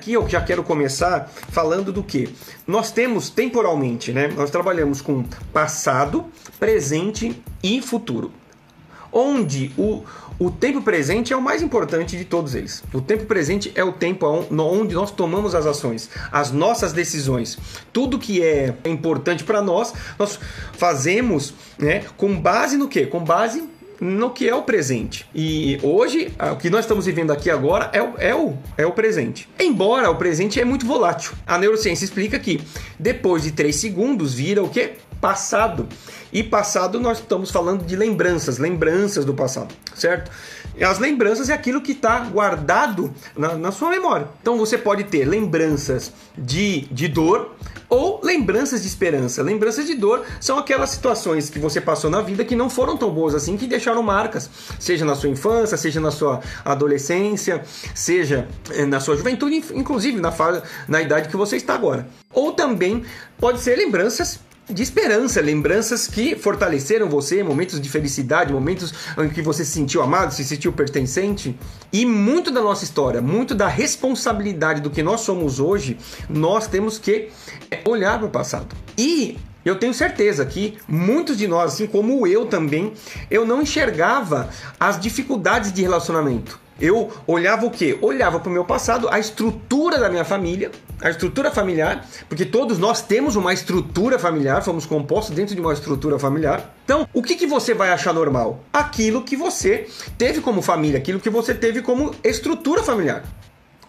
Aqui eu já quero começar falando do que nós temos temporalmente, né? Nós trabalhamos com passado, presente e futuro. Onde o, o tempo presente é o mais importante de todos eles. O tempo presente é o tempo onde nós tomamos as ações, as nossas decisões. Tudo que é importante para nós, nós fazemos né, com base no quê? Com base no que é o presente. E hoje, o que nós estamos vivendo aqui agora é o, é o, é o presente. Embora o presente é muito volátil. A neurociência explica que depois de 3 segundos vira o quê? Passado. E passado nós estamos falando de lembranças, lembranças do passado, certo? E as lembranças é aquilo que está guardado na, na, sua memória. Então você pode ter lembranças de, de dor ou lembranças de esperança. Lembranças de dor são aquelas situações que você passou na vida que não foram tão boas assim, que deixaram marcas, seja na sua infância, seja na sua adolescência, seja eh, na sua juventude, inclusive na, fase, na idade que você está agora. Ou também pode ser lembranças de esperança, lembranças que fortaleceram você, momentos de felicidade, momentos em que você se sentiu amado, se sentiu pertencente. E muito da nossa história, muito da responsabilidade do que nós somos hoje, nós temos que olhar para o passado. E eu tenho certeza que muitos de nós, assim como eu também, eu não enxergava as dificuldades de relacionamento. Eu olhava o quê? Olhava para o meu passado, a estrutura da minha família, a estrutura familiar, porque todos nós temos uma estrutura familiar, fomos compostos dentro de uma estrutura familiar. Então, o que, que você vai achar normal? Aquilo que você teve como família, aquilo que você teve como estrutura familiar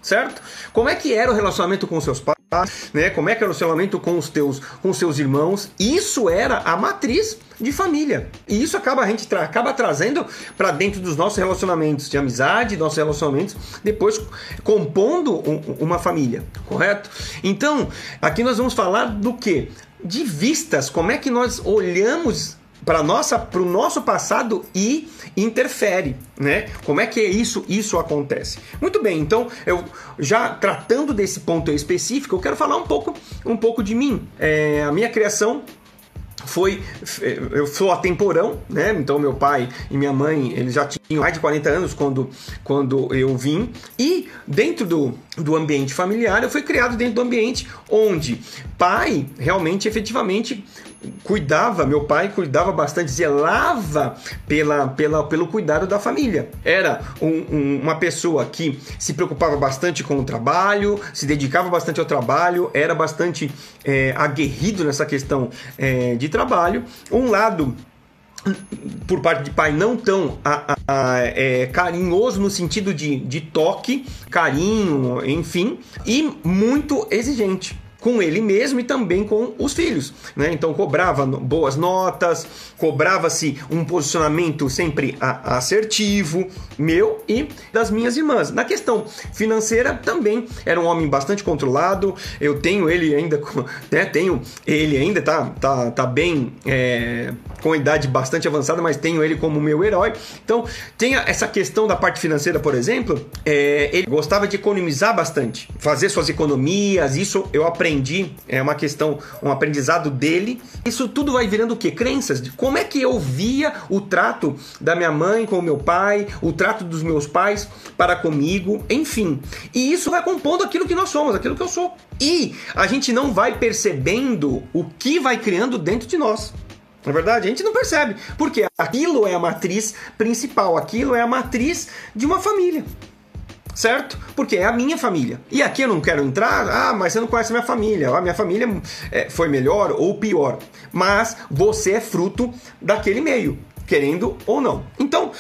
certo? Como é que era o relacionamento com seus pais, né? Como é que era o relacionamento com os teus, com seus irmãos? Isso era a matriz de família. E isso acaba a gente tra acaba trazendo para dentro dos nossos relacionamentos de amizade, nossos relacionamentos, depois compondo um, uma família, correto? Então, aqui nós vamos falar do que? De vistas, como é que nós olhamos para nossa para o nosso passado e interfere, né? Como é que é isso isso acontece? Muito bem, então eu já tratando desse ponto específico, eu quero falar um pouco um pouco de mim, é, a minha criação foi eu sou atemporão, né? Então meu pai e minha mãe, eles já tinham mais de 40 anos quando quando eu vim e dentro do, do ambiente familiar, eu fui criado dentro do ambiente onde pai realmente efetivamente cuidava, meu pai cuidava bastante, zelava pela, pela, pelo cuidado da família. Era um, um, uma pessoa que se preocupava bastante com o trabalho, se dedicava bastante ao trabalho, era bastante é, aguerrido nessa questão é, de trabalho. Um lado por parte de pai não tão a, a, a, é, carinhoso no sentido de, de toque, carinho, enfim, e muito exigente com ele mesmo e também com os filhos. Né? Então cobrava boas notas, cobrava-se um posicionamento sempre assertivo, meu e das minhas irmãs. Na questão financeira também era um homem bastante controlado. Eu tenho ele ainda, né? Tenho ele ainda tá tá, tá bem é, com idade bastante avançada, mas tenho ele como meu herói. Então tem essa questão da parte financeira, por exemplo, é, ele gostava de economizar bastante, fazer suas economias. Isso eu aprendi aprendi, é uma questão, um aprendizado dele. Isso tudo vai virando o quê? Crenças. Como é que eu via o trato da minha mãe com o meu pai, o trato dos meus pais para comigo, enfim. E isso vai compondo aquilo que nós somos, aquilo que eu sou. E a gente não vai percebendo o que vai criando dentro de nós. Na é verdade, a gente não percebe, porque aquilo é a matriz principal, aquilo é a matriz de uma família certo? Porque é a minha família. E aqui eu não quero entrar, ah, mas você não conhece a minha família, a minha família é, foi melhor ou pior. Mas você é fruto daquele meio, querendo ou não. Então,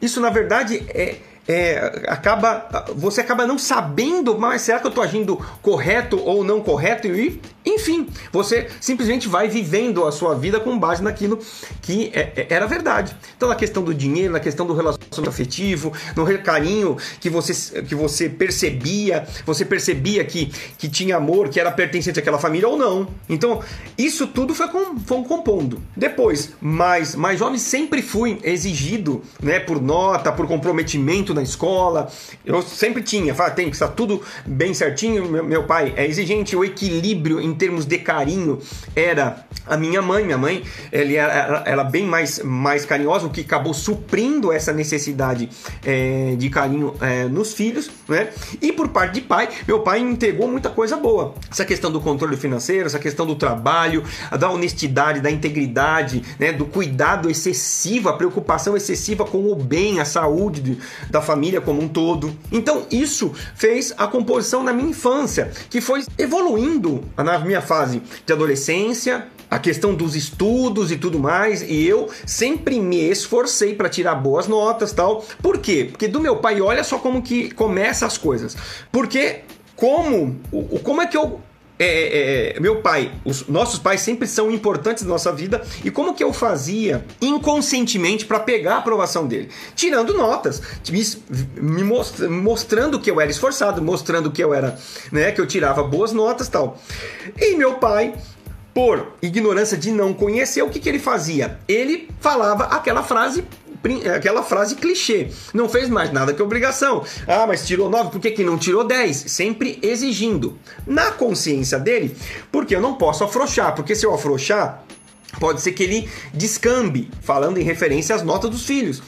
isso na verdade é. É, acaba você acaba não sabendo, mas será que eu estou agindo correto ou não correto e enfim, você simplesmente vai vivendo a sua vida com base naquilo que é, é, era verdade. Então, na questão do dinheiro, na questão do relacionamento afetivo, no carinho que você, que você percebia, você percebia que, que tinha amor, que era pertencente àquela família ou não. Então, isso tudo foi, com, foi compondo. Depois, mais, mais jovem, sempre fui exigido né, por nota, por comprometimento muito na escola. Eu sempre tinha, fala, tem que estar tudo bem certinho. Meu, meu pai é exigente, o equilíbrio em termos de carinho era a minha mãe. Minha mãe, ele era, era bem mais, mais carinhosa, o que acabou suprindo essa necessidade é, de carinho é, nos filhos, né? E por parte de pai, meu pai entregou muita coisa boa. Essa questão do controle financeiro, essa questão do trabalho, da honestidade, da integridade, né? Do cuidado excessivo, a preocupação excessiva com o bem, a saúde de, da família como um todo. Então isso fez a composição na minha infância, que foi evoluindo na minha fase de adolescência, a questão dos estudos e tudo mais, e eu sempre me esforcei para tirar boas notas, tal. Por quê? Porque do meu pai, olha só como que começa as coisas. Porque como, como é que eu é, é, é, meu pai, os nossos pais sempre são importantes na nossa vida e como que eu fazia inconscientemente para pegar a aprovação dele? Tirando notas, me mostrando que eu era esforçado, mostrando que eu era, né, que eu tirava boas notas, tal. E meu pai por ignorância de não conhecer, o que, que ele fazia? Ele falava aquela frase aquela frase clichê. Não fez mais nada que obrigação. Ah, mas tirou 9, por que, que não tirou 10? Sempre exigindo. Na consciência dele, porque eu não posso afrouxar, porque se eu afrouxar, pode ser que ele descambe, falando em referência às notas dos filhos.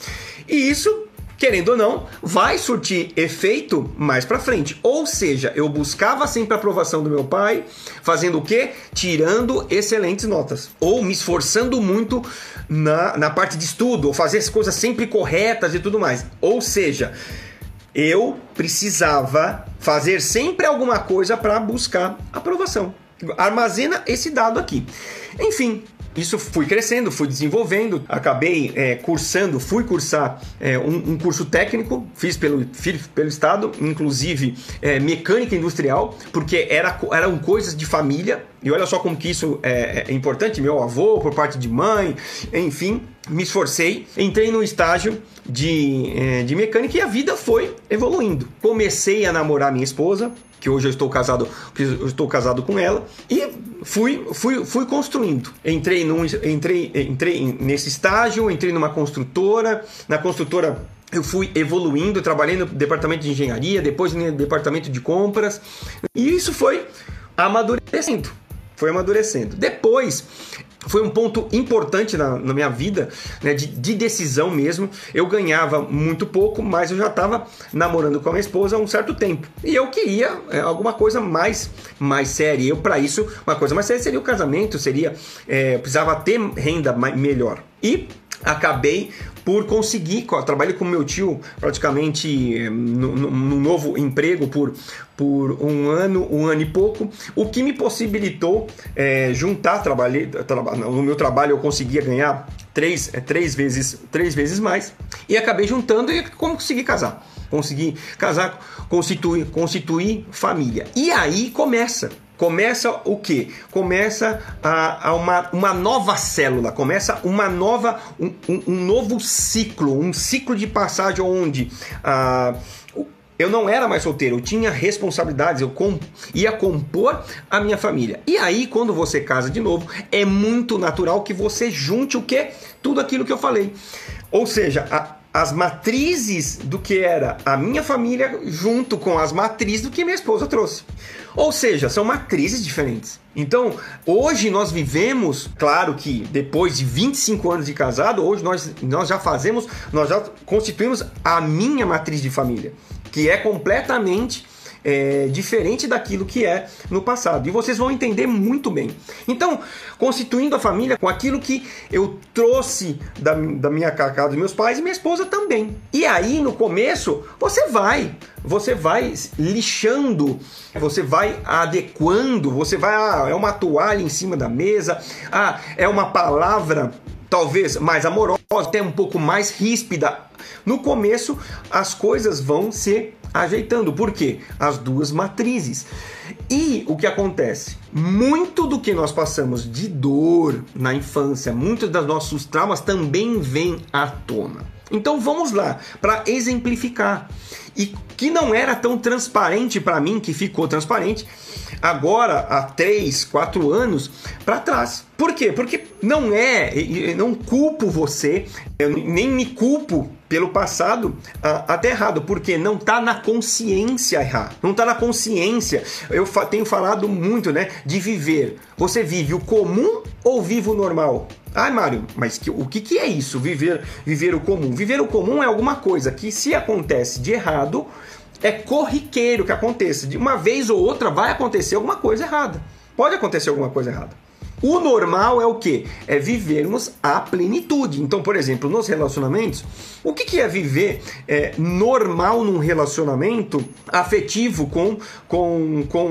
E isso querendo ou não, vai surtir efeito mais para frente. Ou seja, eu buscava sempre a aprovação do meu pai, fazendo o quê? Tirando excelentes notas. Ou me esforçando muito na, na parte de estudo, ou fazer as coisas sempre corretas e tudo mais. Ou seja, eu precisava fazer sempre alguma coisa para buscar aprovação. Armazena esse dado aqui. Enfim, isso fui crescendo, fui desenvolvendo, acabei é, cursando, fui cursar é, um, um, curso técnico, fiz pelo, fiz pelo Estado, inclusive é, mecânica industrial, porque era, eram coisas de família, e olha só como que isso é, é importante, meu avô, por parte de mãe, enfim, me esforcei, entrei no estágio de, é, de mecânica e a vida foi evoluindo. Comecei a namorar minha esposa, que hoje eu estou casado, eu estou casado com ela, e fui, fui, fui construindo. Entrei, num, entrei, entrei nesse estágio, entrei numa construtora, na construtora eu fui evoluindo, trabalhei no departamento de engenharia, depois no departamento de compras, e isso foi amadurecendo. Foi amadurecendo. Depois foi um ponto importante na, na minha vida, né, de, de, decisão mesmo. Eu ganhava muito pouco, mas eu já estava namorando com a minha esposa há um certo tempo. E eu queria é, alguma coisa mais, mais séria. Eu, para isso, uma coisa mais séria seria o casamento, seria. É, precisava ter renda melhor. E acabei por conseguir, trabalhei com meu tio praticamente eh, no, no, no, novo emprego por, por um ano, um ano e pouco, o que me possibilitou é, juntar, trabalhei, tra, no meu trabalho eu conseguia ganhar três, é, três, vezes, três vezes mais e acabei juntando e consegui casar. Consegui casar, constituir, constituir família. E aí começa começa o que? Começa a, a, uma, uma nova célula, começa uma nova, um, um, um novo ciclo, um ciclo de passagem onde ah, eu não era mais solteiro, eu tinha responsabilidades, eu com, ia compor a minha família. E aí, quando você casa de novo, é muito natural que você junte o que? Tudo aquilo que eu falei. Ou seja, a, as matrizes do que era a minha família junto com as matrizes do que minha esposa trouxe. Ou seja, são matrizes diferentes. Então, hoje nós vivemos, claro que depois de 25 anos de casado, hoje nós, nós já fazemos, nós já constituímos a minha matriz de família, que é completamente é, diferente daquilo que é no passado. E vocês vão entender muito bem. Então, constituindo a família com aquilo que eu trouxe da, da minha casa dos meus pais e minha esposa também. E aí, no começo, você vai, você vai lixando, você vai adequando, você vai, ah, é uma toalha em cima da mesa, ah, é uma palavra talvez mais amorosa, até um pouco mais ríspida. No começo, as coisas vão ser ajeitando. Por quê? As duas matrizes. E o que acontece? Muito do que nós passamos de dor na infância, muitos dos nossos traumas também vêm à tona. Então vamos lá, para exemplificar. E que não era tão transparente para mim, que ficou transparente, agora há 3, 4 anos para trás. Por quê? Porque não é, não culpo você, eu nem me culpo pelo passado até errado, porque não está na consciência errar. Não está na consciência. Eu tenho falado muito, né, de viver. Você vive o comum ou vive o normal? Ai, Mário, mas que, o que, que é isso? Viver, viver o comum? Viver o comum é alguma coisa que, se acontece de errado, é corriqueiro que aconteça. De uma vez ou outra vai acontecer alguma coisa errada. Pode acontecer alguma coisa errada. O normal é o que? É vivermos a plenitude. Então, por exemplo, nos relacionamentos, o que, é viver é, normal num relacionamento afetivo com, com, com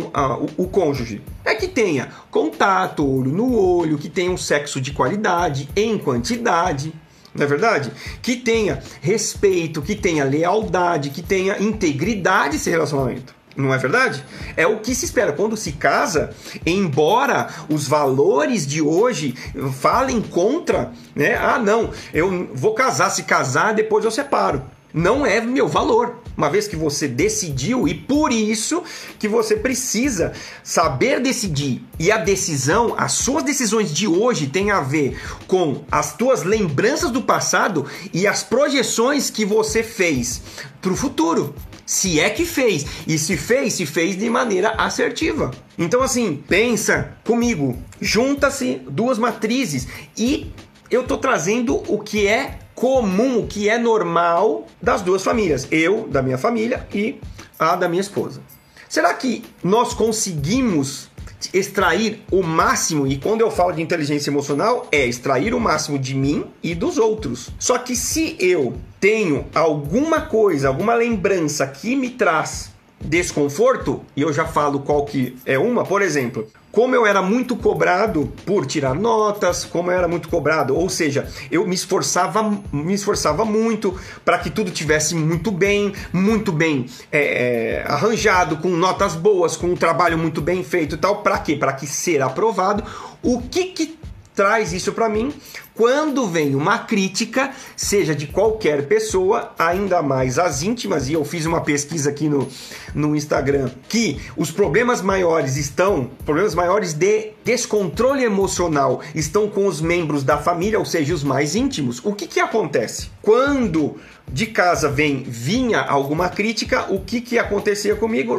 o, o cônjuge? É que tenha contato, olho no olho, que tenha um sexo de qualidade, em quantidade não é verdade? Que tenha respeito, que tenha lealdade, que tenha integridade esse relacionamento. Não é verdade? É o que se espera. Quando se casa, embora os valores de hoje falem contra, né? Ah, não, eu vou casar, se casar, depois eu separo. Não é meu valor uma vez que você decidiu e por isso que você precisa saber decidir. E a decisão, as suas decisões de hoje têm a ver com as tuas lembranças do passado e as projeções que você fez para o futuro. Se é que fez. E se fez, se fez de maneira assertiva. Então, assim, pensa comigo. Junta-se duas matrizes e eu tô trazendo o que é comum, o que é normal das duas famílias, eu da minha família e a da minha esposa. Será que nós conseguimos extrair o máximo, e quando eu falo de inteligência emocional, é extrair o máximo de mim e dos outros. Só que se eu tenho alguma coisa, alguma lembrança que me traz desconforto, e eu já falo qual que é uma, por exemplo, como eu era muito cobrado por tirar notas, como eu era muito cobrado, ou seja, eu me esforçava, me esforçava muito para que tudo tivesse muito bem, muito bem é, é, arranjado, com notas boas, com um trabalho muito bem feito e tal, para quê? Para que ser aprovado. O que que traz isso para mim quando vem uma crítica, seja de qualquer pessoa, ainda mais as íntimas, e eu fiz uma pesquisa aqui no, no Instagram, que os problemas maiores estão, problemas maiores de descontrole emocional, estão com os membros da família, ou seja, os mais íntimos. O que, que acontece? Quando de casa vem vinha alguma crítica, o que, que acontecia comigo?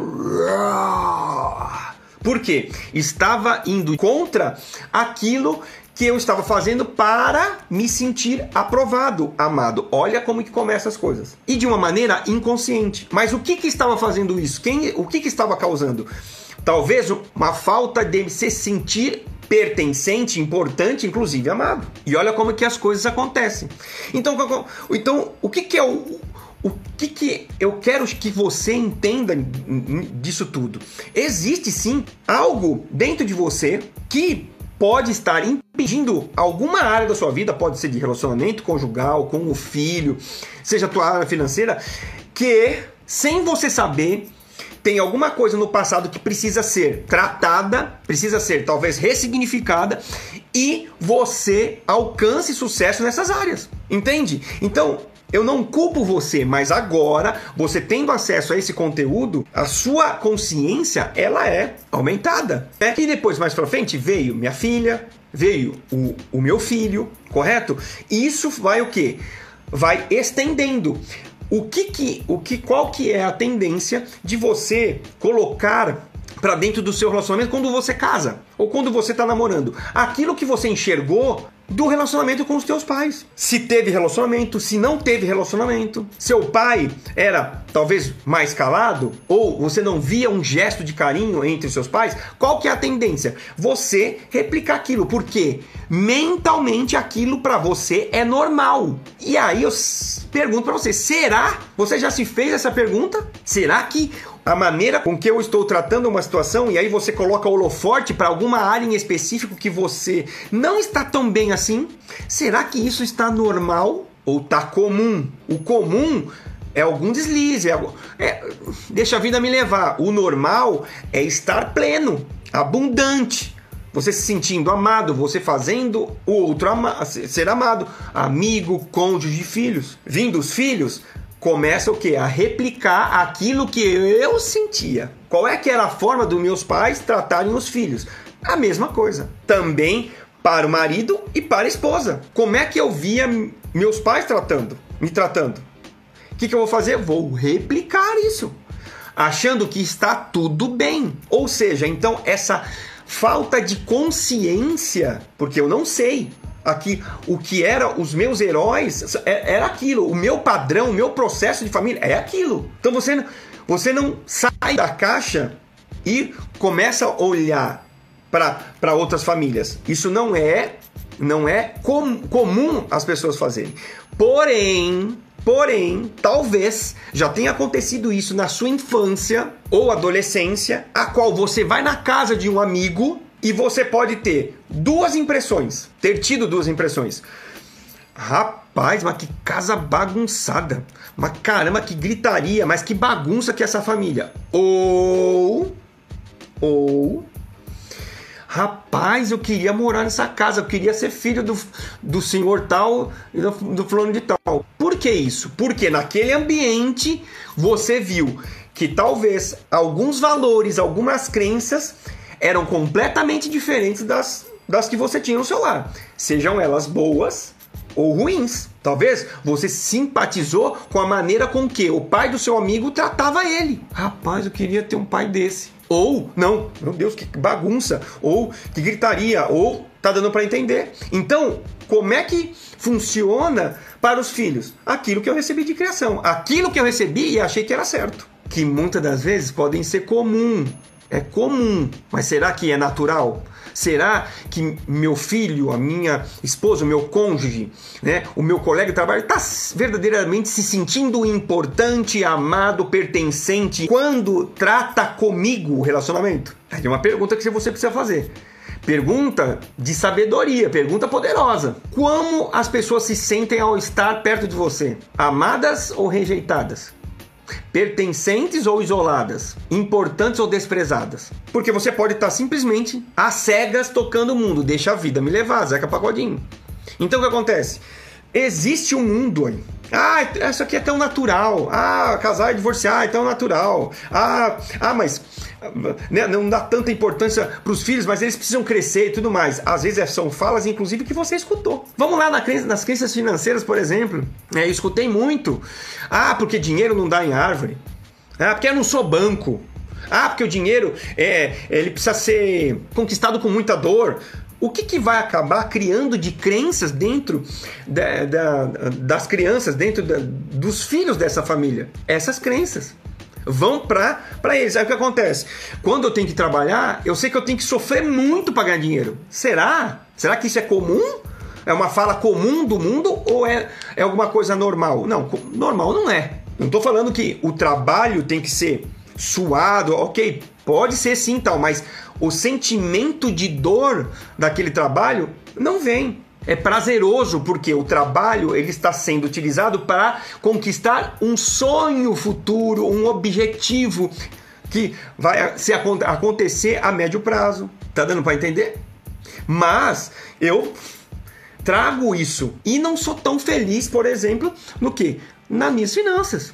Por quê? Estava indo contra aquilo que eu estava fazendo para me sentir aprovado, amado. Olha como que começam as coisas. E de uma maneira inconsciente. Mas o que que estava fazendo isso? Quem, o que que estava causando? Talvez uma falta de se sentir pertencente, importante, inclusive amado. E olha como que as coisas acontecem. Então, então o que que é o o que, que eu quero que você entenda disso tudo? Existe sim algo dentro de você que pode estar impedindo alguma área da sua vida, pode ser de relacionamento conjugal, com o filho, seja a tua área financeira, que sem você saber tem alguma coisa no passado que precisa ser tratada, precisa ser talvez ressignificada e você alcance sucesso nessas áreas. Entende? Então, eu não culpo você, mas agora, você tendo acesso a esse conteúdo, a sua consciência, ela é aumentada. Né? E depois, mais pra frente, veio minha filha, veio o, o meu filho, correto? Isso vai o quê? Vai estendendo. O que que, o que, qual que é a tendência de você colocar para dentro do seu relacionamento quando você casa ou quando você está namorando? Aquilo que você enxergou do relacionamento com os teus pais. Se teve relacionamento, se não teve relacionamento. Seu pai era talvez mais calado ou você não via um gesto de carinho entre seus pais, qual que é a tendência? Você replicar aquilo, porque mentalmente aquilo para você é normal. E aí eu pergunto para você, será? Você já se fez essa pergunta? Será que a maneira com que eu estou tratando uma situação e aí você coloca holoforte para alguma área em específico que você não está tão bem assim? Será que isso está normal ou está comum? O comum é algum deslize, é, é, deixa a vida me levar. O normal é estar pleno, abundante. Você se sentindo amado, você fazendo o outro ama ser amado, amigo, cônjuge, filhos. Vindo os filhos, começa o que? A replicar aquilo que eu sentia. Qual é que era a forma dos meus pais tratarem os filhos? A mesma coisa. Também para o marido e para a esposa. Como é que eu via meus pais tratando, me tratando? O que, que eu vou fazer? Vou replicar isso, achando que está tudo bem. Ou seja, então essa falta de consciência, porque eu não sei aqui o que era os meus heróis, é, era aquilo, o meu padrão, o meu processo de família é aquilo. Então você, você não sai da caixa e começa a olhar para outras famílias. Isso não é não é com, comum as pessoas fazerem. Porém, Porém, talvez já tenha acontecido isso na sua infância ou adolescência, a qual você vai na casa de um amigo e você pode ter duas impressões, ter tido duas impressões. Rapaz, mas que casa bagunçada. Mas caramba, que gritaria, mas que bagunça que é essa família. Ou ou Rapaz, eu queria morar nessa casa, eu queria ser filho do, do senhor tal e do, do fulano de tal. Por que isso? Porque naquele ambiente você viu que talvez alguns valores, algumas crenças eram completamente diferentes das, das que você tinha no seu lar. Sejam elas boas ou ruins. Talvez você simpatizou com a maneira com que o pai do seu amigo tratava ele. Rapaz, eu queria ter um pai desse. Ou, não, meu Deus, que bagunça. Ou que gritaria. Ou tá dando para entender. Então, como é que funciona para os filhos? Aquilo que eu recebi de criação. Aquilo que eu recebi e achei que era certo. Que muitas das vezes podem ser comum é comum, mas será que é natural? Será que meu filho, a minha esposa, o meu cônjuge, né, o meu colega de trabalho está verdadeiramente se sentindo importante, amado, pertencente quando trata comigo o relacionamento? É uma pergunta que você precisa fazer. Pergunta de sabedoria, pergunta poderosa. Como as pessoas se sentem ao estar perto de você? Amadas ou rejeitadas? Pertencentes ou isoladas, importantes ou desprezadas. Porque você pode estar simplesmente às cegas tocando o mundo, deixa a vida me levar, Zeca Pagodinho. Então o que acontece? Existe um mundo aí. Ah, isso aqui é tão natural. Ah, casar e divorciar é tão natural. Ah, ah mas né, não dá tanta importância para os filhos, mas eles precisam crescer e tudo mais. Às vezes é, são falas, inclusive, que você escutou. Vamos lá nas crenças financeiras, por exemplo. É, eu escutei muito. Ah, porque dinheiro não dá em árvore. Ah, porque eu não sou banco. Ah, porque o dinheiro é, ele precisa ser conquistado com muita dor. O que, que vai acabar criando de crenças dentro da, da, das crianças, dentro da, dos filhos dessa família? Essas crenças vão para eles. Aí o que acontece? Quando eu tenho que trabalhar, eu sei que eu tenho que sofrer muito para ganhar dinheiro. Será? Será que isso é comum? É uma fala comum do mundo ou é, é alguma coisa normal? Não, normal não é. Não estou falando que o trabalho tem que ser suado, ok, pode ser sim tal, mas o sentimento de dor daquele trabalho não vem é prazeroso porque o trabalho ele está sendo utilizado para conquistar um sonho futuro, um objetivo que vai se acontecer a médio prazo. Tá dando para entender? Mas eu trago isso e não sou tão feliz, por exemplo, no que nas minhas finanças.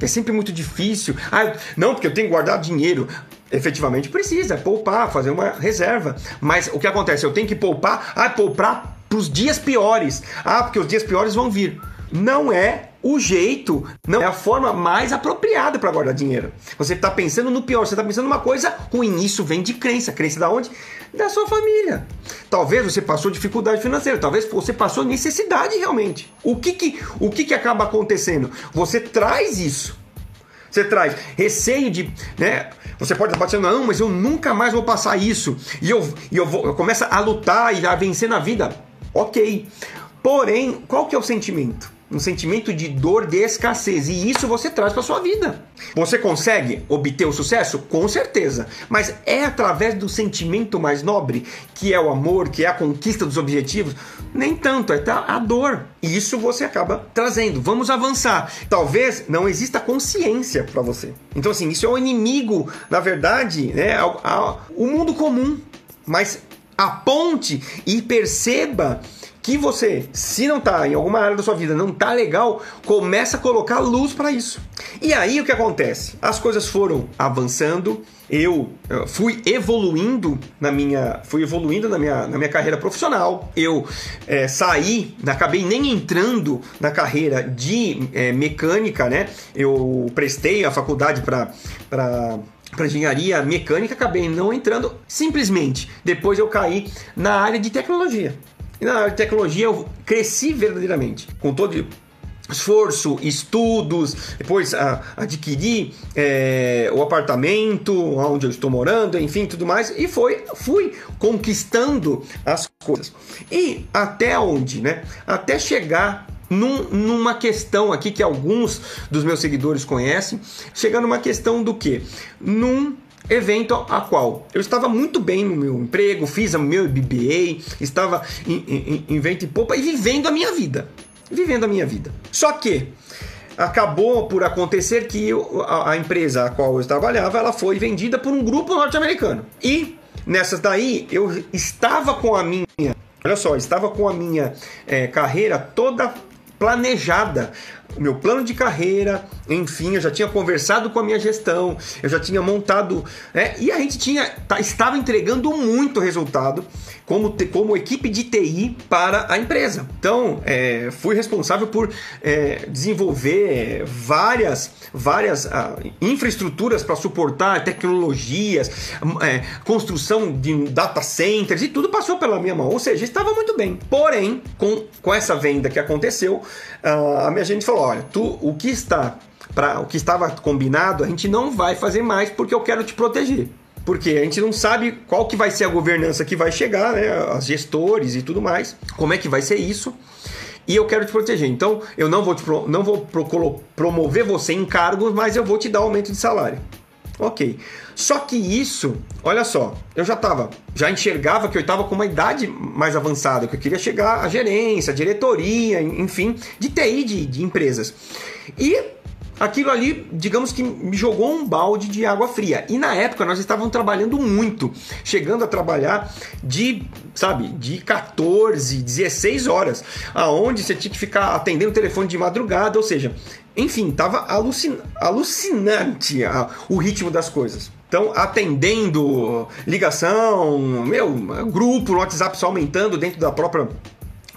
É sempre muito difícil. Ah, não, porque eu tenho que guardar dinheiro efetivamente precisa, poupar, fazer uma reserva. Mas o que acontece? Eu tenho que poupar, ah, poupar para os dias piores. Ah, porque os dias piores vão vir. Não é o jeito, não é a forma mais apropriada para guardar dinheiro. Você está pensando no pior, você está pensando numa coisa ruim. Isso vem de crença. Crença da onde? Da sua família. Talvez você passou dificuldade financeira, talvez você passou necessidade realmente. O que que, o que, que acaba acontecendo? Você traz isso. Você traz receio de, né? Você pode estar batendo, não, mas eu nunca mais vou passar isso. E eu, e eu, vou, eu começo a lutar e a vencer na vida. Ok. Porém, qual que é o sentimento? Um sentimento de dor, de escassez. E isso você traz para sua vida. Você consegue obter o sucesso? Com certeza. Mas é através do sentimento mais nobre, que é o amor, que é a conquista dos objetivos? Nem tanto, é a dor. E isso você acaba trazendo. Vamos avançar. Talvez não exista consciência para você. Então, assim, isso é o inimigo, na verdade, né? O mundo comum. Mas aponte e perceba que você, se não tá em alguma área da sua vida, não tá legal, começa a colocar luz para isso. E aí o que acontece? As coisas foram avançando, eu fui evoluindo na minha fui evoluindo na minha, na minha carreira profissional eu é, saí acabei nem entrando na carreira de é, mecânica né eu prestei a faculdade para para engenharia mecânica, acabei não entrando. Simplesmente, depois eu caí na área de tecnologia. E na área de tecnologia eu cresci verdadeiramente, com todo esforço, estudos, depois a, adquiri é, o apartamento onde eu estou morando, enfim, tudo mais, e foi, fui conquistando as coisas. E até onde, né? Até chegar num, numa questão aqui que alguns dos meus seguidores conhecem, chegando numa questão do que? Num evento a qual eu estava muito bem no meu emprego, fiz o meu BBA, estava em, em, em vento e popa e vivendo a minha vida. Vivendo a minha vida. Só que acabou por acontecer que a, a empresa a qual eu trabalhava, ela foi vendida por um grupo norte-americano. E nessas daí eu estava com a minha Olha só, estava com a minha é, carreira toda planejada o meu plano de carreira, enfim, eu já tinha conversado com a minha gestão, eu já tinha montado, né? E a gente tinha, tá, estava entregando muito resultado como, como equipe de TI para a empresa. Então, é, fui responsável por é, desenvolver várias, várias uh, infraestruturas para suportar tecnologias, é, construção de data centers e tudo passou pela minha mão. Ou seja, estava muito bem. Porém, com, com essa venda que aconteceu, uh, a minha gente falou: olha, tu, o que está para o que estava combinado, a gente não vai fazer mais porque eu quero te proteger. Porque a gente não sabe qual que vai ser a governança que vai chegar, né? As gestores e tudo mais. Como é que vai ser isso? E eu quero te proteger. Então, eu não vou, te pro, não vou pro, promover você em cargos, mas eu vou te dar aumento de salário. Ok. Só que isso, olha só, eu já estava, já enxergava que eu estava com uma idade mais avançada, que eu queria chegar à gerência, à diretoria, enfim, de TI de, de empresas. E aquilo ali, digamos que me jogou um balde de água fria. E na época nós estávamos trabalhando muito, chegando a trabalhar de, sabe, de 14, 16 horas, aonde você tinha que ficar atendendo o telefone de madrugada, ou seja, enfim, tava alucin alucinante o ritmo das coisas. Então, atendendo ligação, meu, grupo WhatsApp só aumentando dentro da própria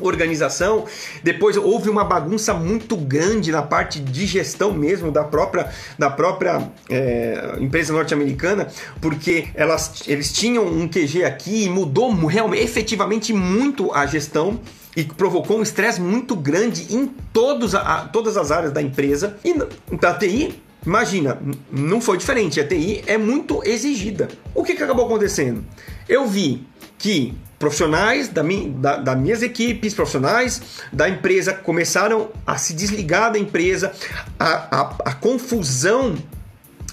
organização. Depois houve uma bagunça muito grande na parte de gestão mesmo da própria, da própria é, empresa norte-americana, porque elas, eles tinham um QG aqui e mudou realmente, efetivamente muito a gestão e provocou um estresse muito grande em todos a, todas as áreas da empresa. E da TI, imagina, não foi diferente. A TI é muito exigida. O que, que acabou acontecendo? Eu vi que profissionais da, da, das minhas equipes, profissionais da empresa começaram a se desligar da empresa, a, a, a confusão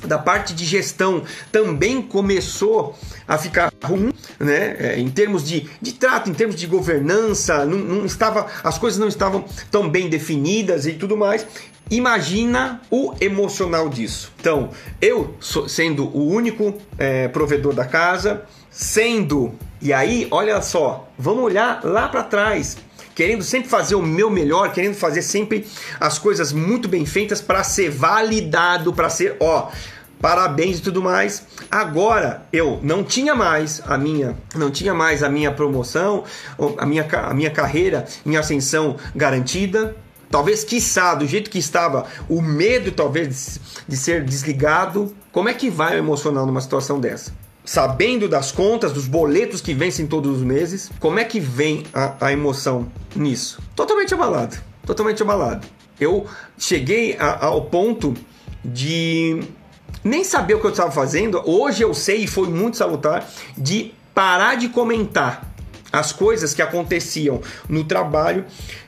da parte de gestão também começou a ficar ruim, né? É, em termos de, de trato, em termos de governança, não, não, estava, as coisas não estavam tão bem definidas e tudo mais. Imagina o emocional disso. Então, eu sendo o único é, provedor da casa, sendo e aí, olha só, vamos olhar lá para trás, querendo sempre fazer o meu melhor, querendo fazer sempre as coisas muito bem feitas para ser validado, para ser, ó, parabéns e tudo mais. Agora eu não tinha mais a minha, não tinha mais a minha promoção, a minha, a minha carreira em ascensão garantida. Talvez, quiçá, do jeito que estava, o medo talvez de ser desligado. Como é que vai o emocional numa situação dessa? Sabendo das contas, dos boletos que vencem todos os meses, como é que vem a, a emoção nisso? Totalmente abalado, totalmente abalado. Eu cheguei a, ao ponto de nem saber o que eu estava fazendo. Hoje eu sei e foi muito salutar de parar de comentar as coisas que aconteciam no trabalho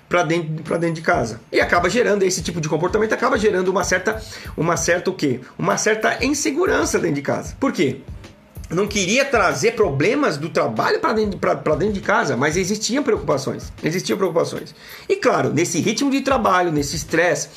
para dentro, dentro de casa. E acaba gerando esse tipo de comportamento, acaba gerando uma certa, uma certa o quê? Uma certa insegurança dentro de casa. Por quê? Não queria trazer problemas do trabalho para dentro, dentro de casa, mas existiam preocupações. Existiam preocupações. E claro, nesse ritmo de trabalho, nesse estresse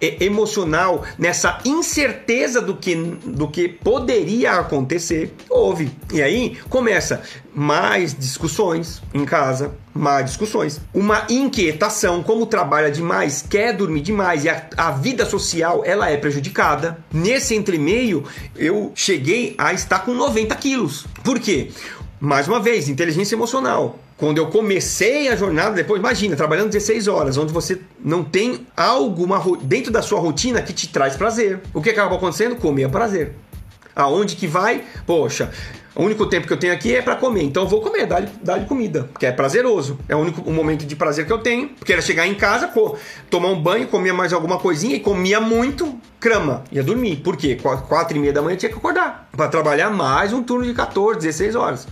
emocional, nessa incerteza do que, do que poderia acontecer, houve. E aí começa mais discussões em casa, mais discussões. Uma inquietação, como trabalha demais, quer dormir demais e a, a vida social ela é prejudicada. Nesse entremeio, eu cheguei a estar com 90 quilos. Por quê? Mais uma vez, inteligência emocional. Quando eu comecei a jornada, depois, imagina, trabalhando 16 horas, onde você não tem algo uma, dentro da sua rotina que te traz prazer. O que acaba acontecendo? Comer prazer. Aonde que vai? Poxa, o único tempo que eu tenho aqui é para comer, então eu vou comer, dá-lhe dá comida, que é prazeroso. É o único momento de prazer que eu tenho, porque era chegar em casa, pô, tomar um banho, comia mais alguma coisinha e comia muito, crama, ia dormir. Por quê? Quatro e meia da manhã eu tinha que acordar para trabalhar mais um turno de 14, 16 horas.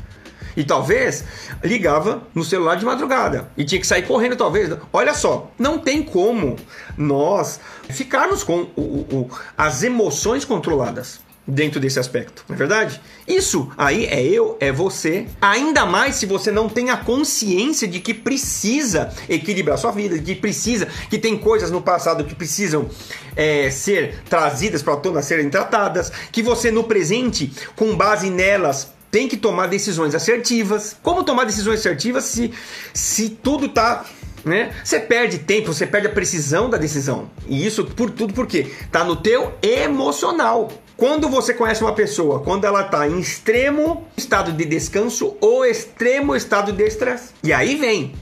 E talvez ligava no celular de madrugada e tinha que sair correndo, talvez. Olha só, não tem como nós ficarmos com o, o, as emoções controladas dentro desse aspecto, não é verdade? Isso aí é eu, é você. Ainda mais se você não tem a consciência de que precisa equilibrar sua vida, de que precisa, que tem coisas no passado que precisam é, ser trazidas para a tona, serem tratadas, que você no presente, com base nelas, tem que tomar decisões assertivas. Como tomar decisões assertivas se, se tudo está né? Você perde tempo, você perde a precisão da decisão. E isso por tudo porque tá no teu emocional. Quando você conhece uma pessoa, quando ela está em extremo estado de descanso ou extremo estado de estresse. E aí vem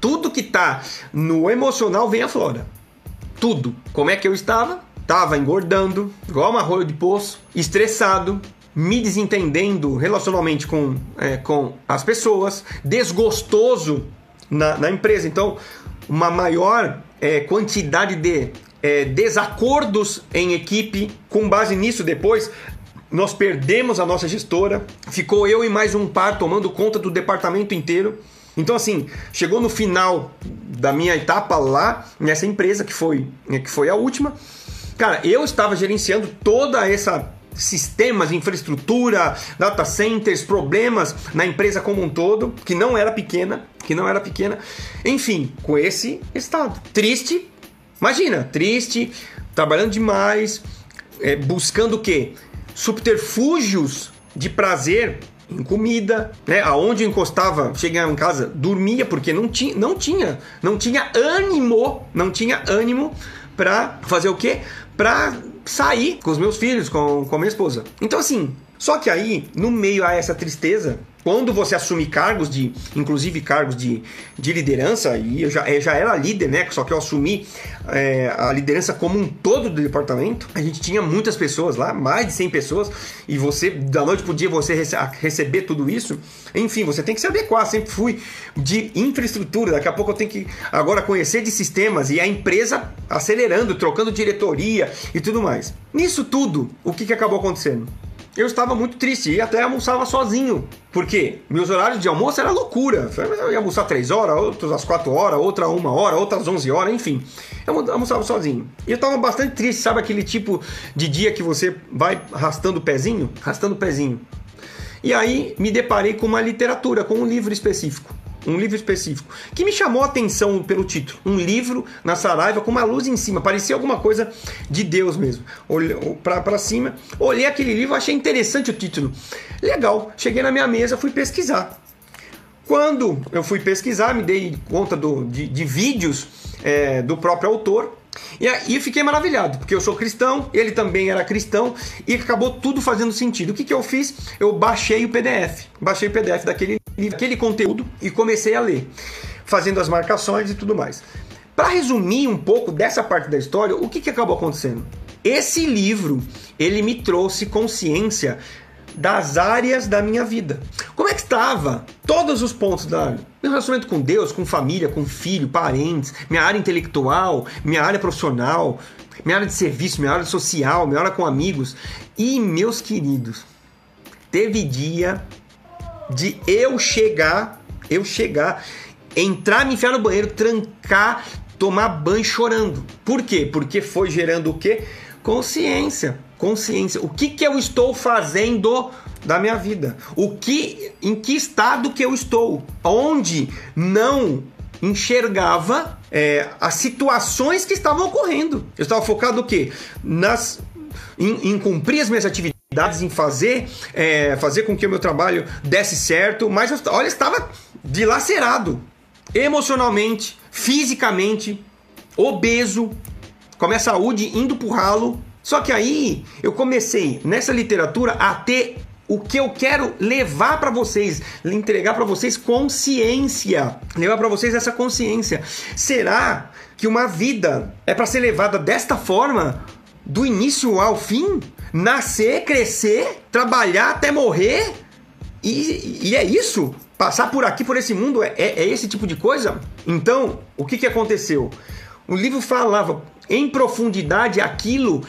tudo que está no emocional vem à flora. Tudo. Como é que eu estava? Tava engordando, igual uma rolha de poço, estressado, me desentendendo relacionalmente com, é, com as pessoas, desgostoso na, na empresa. Então, uma maior é, quantidade de é, desacordos em equipe. Com base nisso, depois nós perdemos a nossa gestora. Ficou eu e mais um par tomando conta do departamento inteiro. Então, assim, chegou no final da minha etapa lá nessa empresa, que foi, que foi a última. Cara, eu estava gerenciando toda essa sistemas, infraestrutura, data centers, problemas na empresa como um todo, que não era pequena, que não era pequena. Enfim, com esse estado. Triste, imagina, triste, trabalhando demais, é, buscando o quê? Subterfúgios de prazer em comida, né? Aonde encostava, chegava em casa, dormia porque não tinha, não tinha, não tinha ânimo, não tinha ânimo para fazer o quê? Para sair com os meus filhos, com, com a minha esposa. Então assim, só que aí, no meio a essa tristeza, quando você assume cargos de, inclusive cargos de, de liderança, e eu já, eu já era líder, né? Só que eu assumi é, a liderança como um todo do departamento. A gente tinha muitas pessoas lá, mais de 100 pessoas, e você, da noite pro dia, você rece receber tudo isso. Enfim, você tem que se adequar. Sempre fui de infraestrutura, daqui a pouco eu tenho que agora conhecer de sistemas e a empresa acelerando, trocando diretoria e tudo mais. Nisso tudo, o que, que acabou acontecendo? Eu estava muito triste e até almoçava sozinho. Porque meus horários de almoço era loucura. Eu ia almoçar 3 horas, outros às 4 horas, outra uma hora, outras 11 horas, enfim. Eu almoçava sozinho. E eu estava bastante triste, sabe aquele tipo de dia que você vai arrastando o pezinho? Arrastando o pezinho. E aí me deparei com uma literatura, com um livro específico um livro específico, que me chamou a atenção pelo título. Um livro na Saraiva com uma luz em cima, parecia alguma coisa de Deus mesmo. Olhei para cima, olhei aquele livro, achei interessante o título. Legal, cheguei na minha mesa, fui pesquisar. Quando eu fui pesquisar, me dei conta do, de, de vídeos é, do próprio autor, e aí fiquei maravilhado, porque eu sou cristão, ele também era cristão e acabou tudo fazendo sentido. O que, que eu fiz? Eu baixei o PDF, baixei o PDF daquele aquele conteúdo e comecei a ler, fazendo as marcações e tudo mais. Para resumir um pouco dessa parte da história, o que, que acabou acontecendo? Esse livro ele me trouxe consciência das áreas da minha vida. Como é que estava todos os pontos da área? Meu relacionamento com Deus, com família, com filho, parentes, minha área intelectual, minha área profissional, minha área de serviço, minha área social, minha área com amigos. E meus queridos, teve dia de eu chegar, eu chegar, entrar, me enfiar no banheiro, trancar, tomar banho chorando. Por quê? Porque foi gerando o quê? Consciência. Consciência. O que, que eu estou fazendo da minha vida? O que, em que estado que eu estou? Onde não enxergava é, as situações que estavam ocorrendo. Eu estava focado o quê? Nas em, em cumprir as minhas atividades em fazer, é, fazer com que o meu trabalho desse certo, mas eu, olha, estava dilacerado. emocionalmente, fisicamente, obeso, com a minha saúde indo pro ralo. Só que aí eu comecei nessa literatura a ter o que eu quero levar para vocês, entregar para vocês consciência, levar para vocês essa consciência. Será que uma vida é para ser levada desta forma, do início ao fim? Nascer, crescer, trabalhar até morrer? E, e é isso? Passar por aqui, por esse mundo, é, é, é esse tipo de coisa? Então, o que, que aconteceu? O livro falava em profundidade aquilo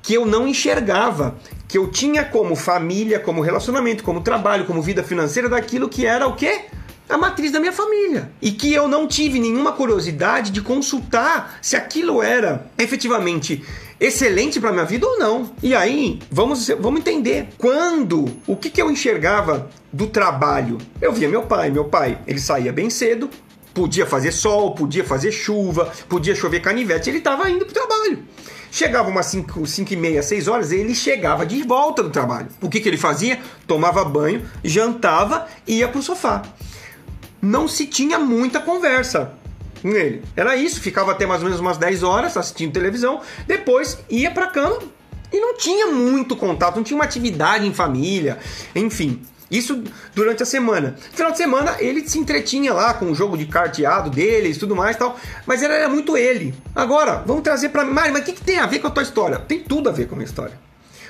que eu não enxergava, que eu tinha como família, como relacionamento, como trabalho, como vida financeira daquilo que era o quê? A matriz da minha família. E que eu não tive nenhuma curiosidade de consultar se aquilo era efetivamente excelente para minha vida ou não. E aí, vamos, vamos entender. Quando, o que, que eu enxergava do trabalho? Eu via meu pai. Meu pai, ele saía bem cedo, podia fazer sol, podia fazer chuva, podia chover canivete, ele estava indo para o trabalho. Chegava umas 5, 5 e meia, 6 horas, ele chegava de volta do trabalho. O que, que ele fazia? Tomava banho, jantava ia pro sofá. Não se tinha muita conversa com ele. Era isso, ficava até mais ou menos umas 10 horas assistindo televisão, depois ia pra cama e não tinha muito contato, não tinha uma atividade em família, enfim. Isso durante a semana. No final de semana ele se entretinha lá com o jogo de carteado deles, tudo mais tal, mas ele era muito ele. Agora, vamos trazer para mim, mas o que, que tem a ver com a tua história? Tem tudo a ver com a minha história.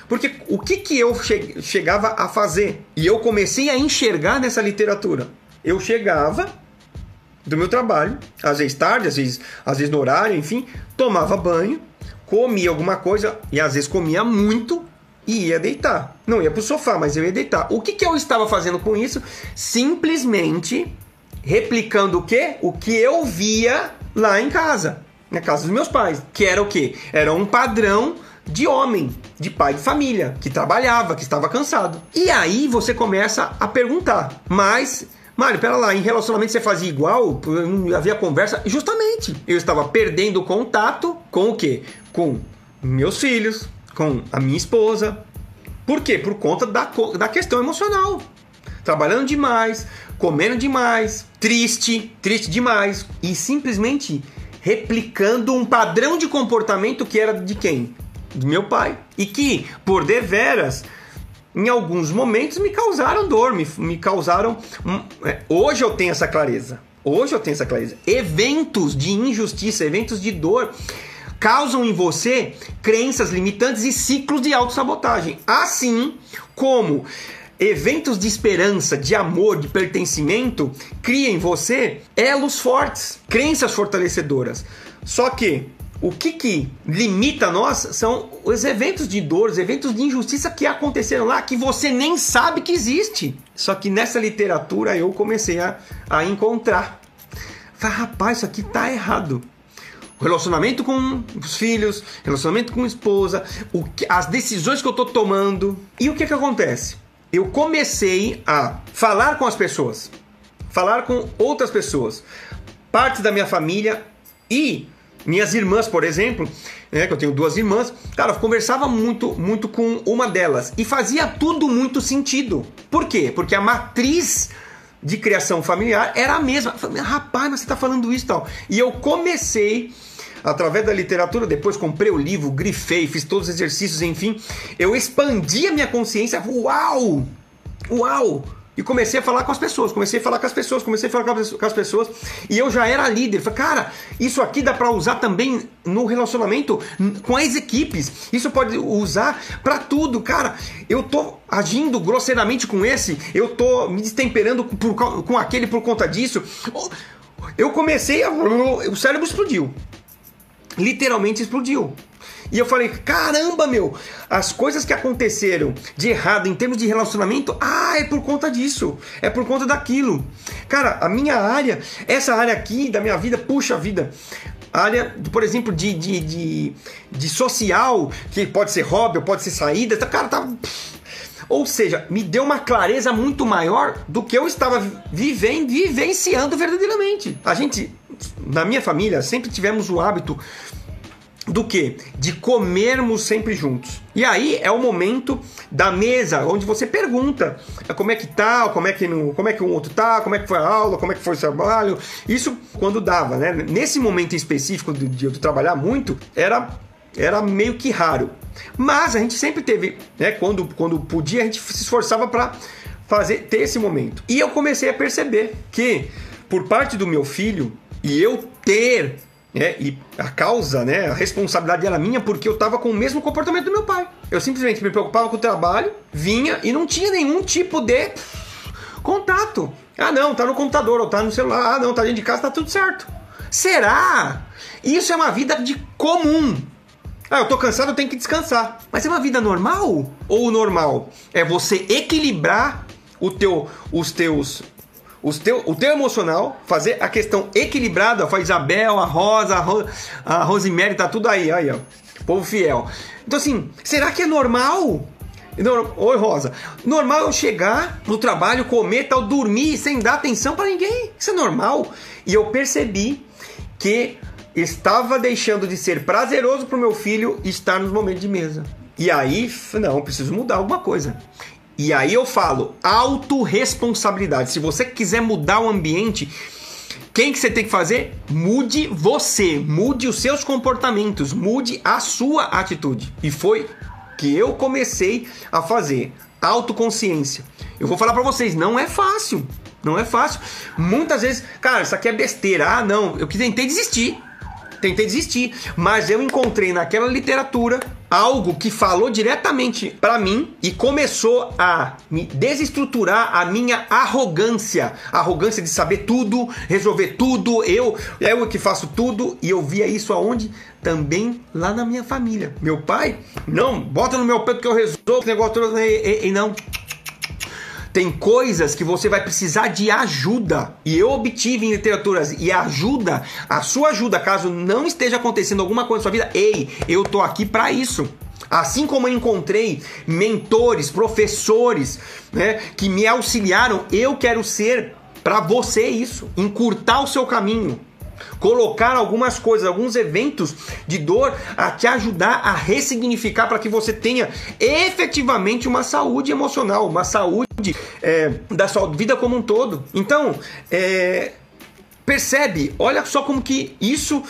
Porque o que, que eu che chegava a fazer? E eu comecei a enxergar nessa literatura. Eu chegava do meu trabalho, às vezes tarde, às vezes, às vezes no horário, enfim, tomava banho, comia alguma coisa e às vezes comia muito e ia deitar. Não ia pro sofá, mas eu ia deitar. O que, que eu estava fazendo com isso? Simplesmente replicando o quê? O que eu via lá em casa, na casa dos meus pais, que era o quê? Era um padrão de homem, de pai de família, que trabalhava, que estava cansado. E aí você começa a perguntar, mas Mário, pera lá, em relacionamento você fazia igual? Não havia conversa? Justamente, eu estava perdendo contato com o quê? Com meus filhos, com a minha esposa. Por quê? Por conta da, da questão emocional. Trabalhando demais, comendo demais, triste, triste demais. E simplesmente replicando um padrão de comportamento que era de quem? Do meu pai. E que, por deveras, em alguns momentos me causaram dor, me, me causaram. Um, é, hoje eu tenho essa clareza. Hoje eu tenho essa clareza. Eventos de injustiça, eventos de dor causam em você crenças limitantes e ciclos de autossabotagem. Assim como eventos de esperança, de amor, de pertencimento criam em você elos fortes, crenças fortalecedoras. Só que o que, que limita nós são os eventos de dor, os eventos de injustiça que aconteceram lá, que você nem sabe que existe. Só que nessa literatura eu comecei a, a encontrar. Falei, rapaz, isso aqui tá errado relacionamento com os filhos, relacionamento com a esposa, o que, as decisões que eu estou tomando. E o que, que acontece? Eu comecei a falar com as pessoas, falar com outras pessoas, parte da minha família e minhas irmãs, por exemplo, né, que eu tenho duas irmãs, cara, eu conversava muito, muito com uma delas e fazia tudo muito sentido. Por quê? Porque a matriz de criação familiar era a mesma. Falei, Rapaz, mas você está falando isso e tal. E eu comecei através da literatura, depois comprei o livro, grifei, fiz todos os exercícios, enfim, eu expandi a minha consciência. Uau! Uau! E comecei a falar com as pessoas, comecei a falar com as pessoas, comecei a falar com as pessoas. E eu já era líder. Falei, cara, isso aqui dá para usar também no relacionamento com as equipes. Isso pode usar para tudo, cara. Eu tô agindo grosseiramente com esse, eu tô me destemperando por, com aquele por conta disso. Eu comecei a. O cérebro explodiu. Literalmente explodiu. E eu falei, caramba, meu, as coisas que aconteceram de errado em termos de relacionamento, ah, é por conta disso, é por conta daquilo. Cara, a minha área, essa área aqui da minha vida, puxa vida, área, por exemplo, de, de, de, de social, que pode ser hobby, pode ser saída, tá, cara, tá. Ou seja, me deu uma clareza muito maior do que eu estava vivendo, vivenciando verdadeiramente. A gente, na minha família, sempre tivemos o hábito do que? De comermos sempre juntos. E aí é o momento da mesa, onde você pergunta é, como é que tá, como é que, não, como é que o outro tá, como é que foi a aula, como é que foi o trabalho. Isso quando dava, né? Nesse momento específico de eu trabalhar muito, era, era meio que raro. Mas a gente sempre teve, né? Quando, quando podia, a gente se esforçava para fazer ter esse momento. E eu comecei a perceber que, por parte do meu filho, e eu ter né? E a causa, né? A responsabilidade era minha porque eu estava com o mesmo comportamento do meu pai. Eu simplesmente me preocupava com o trabalho, vinha e não tinha nenhum tipo de contato. Ah, não, tá no computador ou tá no celular. Ah, não, tá dentro de casa, tá tudo certo. Será? Isso é uma vida de comum. Ah, eu tô cansado, eu tenho que descansar. Mas é uma vida normal? Ou o normal é você equilibrar o teu, os teus os teu, o teu emocional, fazer a questão equilibrada, a Isabel, a Rosa, a, Ro, a Rosemary, tá tudo aí, aí, ó. Povo fiel. Então, assim, será que é normal? Oi, Rosa. Normal eu chegar no trabalho, comer, tal, dormir sem dar atenção para ninguém. Isso é normal. E eu percebi que estava deixando de ser prazeroso para o meu filho estar nos momentos de mesa. E aí, não, preciso mudar alguma coisa. E aí eu falo, autorresponsabilidade. Se você quiser mudar o ambiente, quem que você tem que fazer? Mude você, mude os seus comportamentos, mude a sua atitude. E foi que eu comecei a fazer. Autoconsciência. Eu vou falar para vocês, não é fácil. Não é fácil. Muitas vezes, cara, isso aqui é besteira. Ah, não, eu tentei desistir tentei desistir, mas eu encontrei naquela literatura algo que falou diretamente para mim e começou a me desestruturar a minha arrogância, a arrogância de saber tudo, resolver tudo, eu, eu que faço tudo e eu via isso aonde? Também lá na minha família. Meu pai, não, bota no meu peito que eu resolvo esse negócio todo. E, e, e não tem coisas que você vai precisar de ajuda. E eu obtive em literaturas e ajuda, a sua ajuda, caso não esteja acontecendo alguma coisa na sua vida, ei, eu tô aqui para isso. Assim como eu encontrei mentores, professores, né, que me auxiliaram, eu quero ser para você isso, encurtar o seu caminho colocar algumas coisas, alguns eventos de dor a te ajudar a ressignificar para que você tenha efetivamente uma saúde emocional, uma saúde é, da sua vida como um todo. Então, é, percebe, olha só como que isso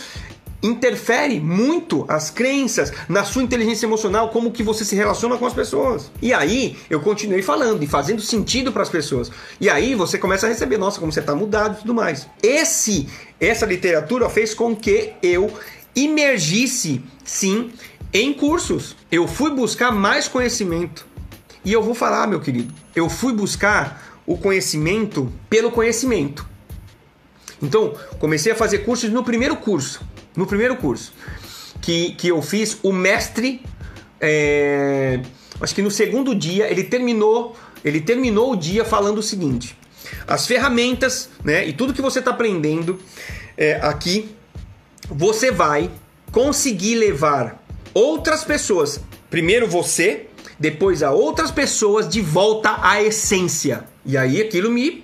interfere muito as crenças na sua inteligência emocional, como que você se relaciona com as pessoas. E aí eu continuei falando e fazendo sentido para as pessoas. E aí você começa a receber, nossa, como você está mudado e tudo mais. Esse, essa literatura fez com que eu imergisse, sim, em cursos. Eu fui buscar mais conhecimento. E eu vou falar, meu querido, eu fui buscar o conhecimento pelo conhecimento. Então, comecei a fazer cursos no primeiro curso no primeiro curso que, que eu fiz, o mestre, é, acho que no segundo dia, ele terminou, ele terminou o dia falando o seguinte: as ferramentas, né, e tudo que você está aprendendo é, aqui, você vai conseguir levar outras pessoas, primeiro você, depois a outras pessoas de volta à essência. E aí aquilo me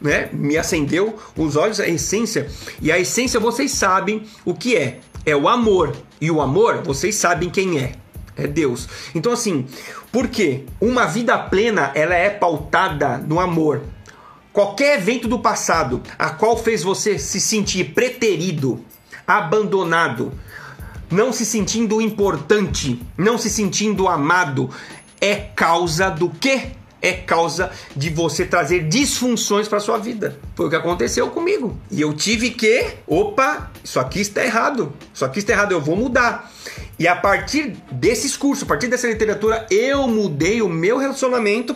né, me acendeu os olhos, a essência. E a essência vocês sabem o que é. É o amor. E o amor, vocês sabem quem é. É Deus. Então assim, por quê? Uma vida plena, ela é pautada no amor. Qualquer evento do passado a qual fez você se sentir preterido, abandonado, não se sentindo importante, não se sentindo amado, é causa do quê? É causa de você trazer disfunções para sua vida. Foi o que aconteceu comigo. E eu tive que, opa, isso aqui está errado. Isso aqui está errado, eu vou mudar. E a partir desses cursos, a partir dessa literatura, eu mudei o meu relacionamento,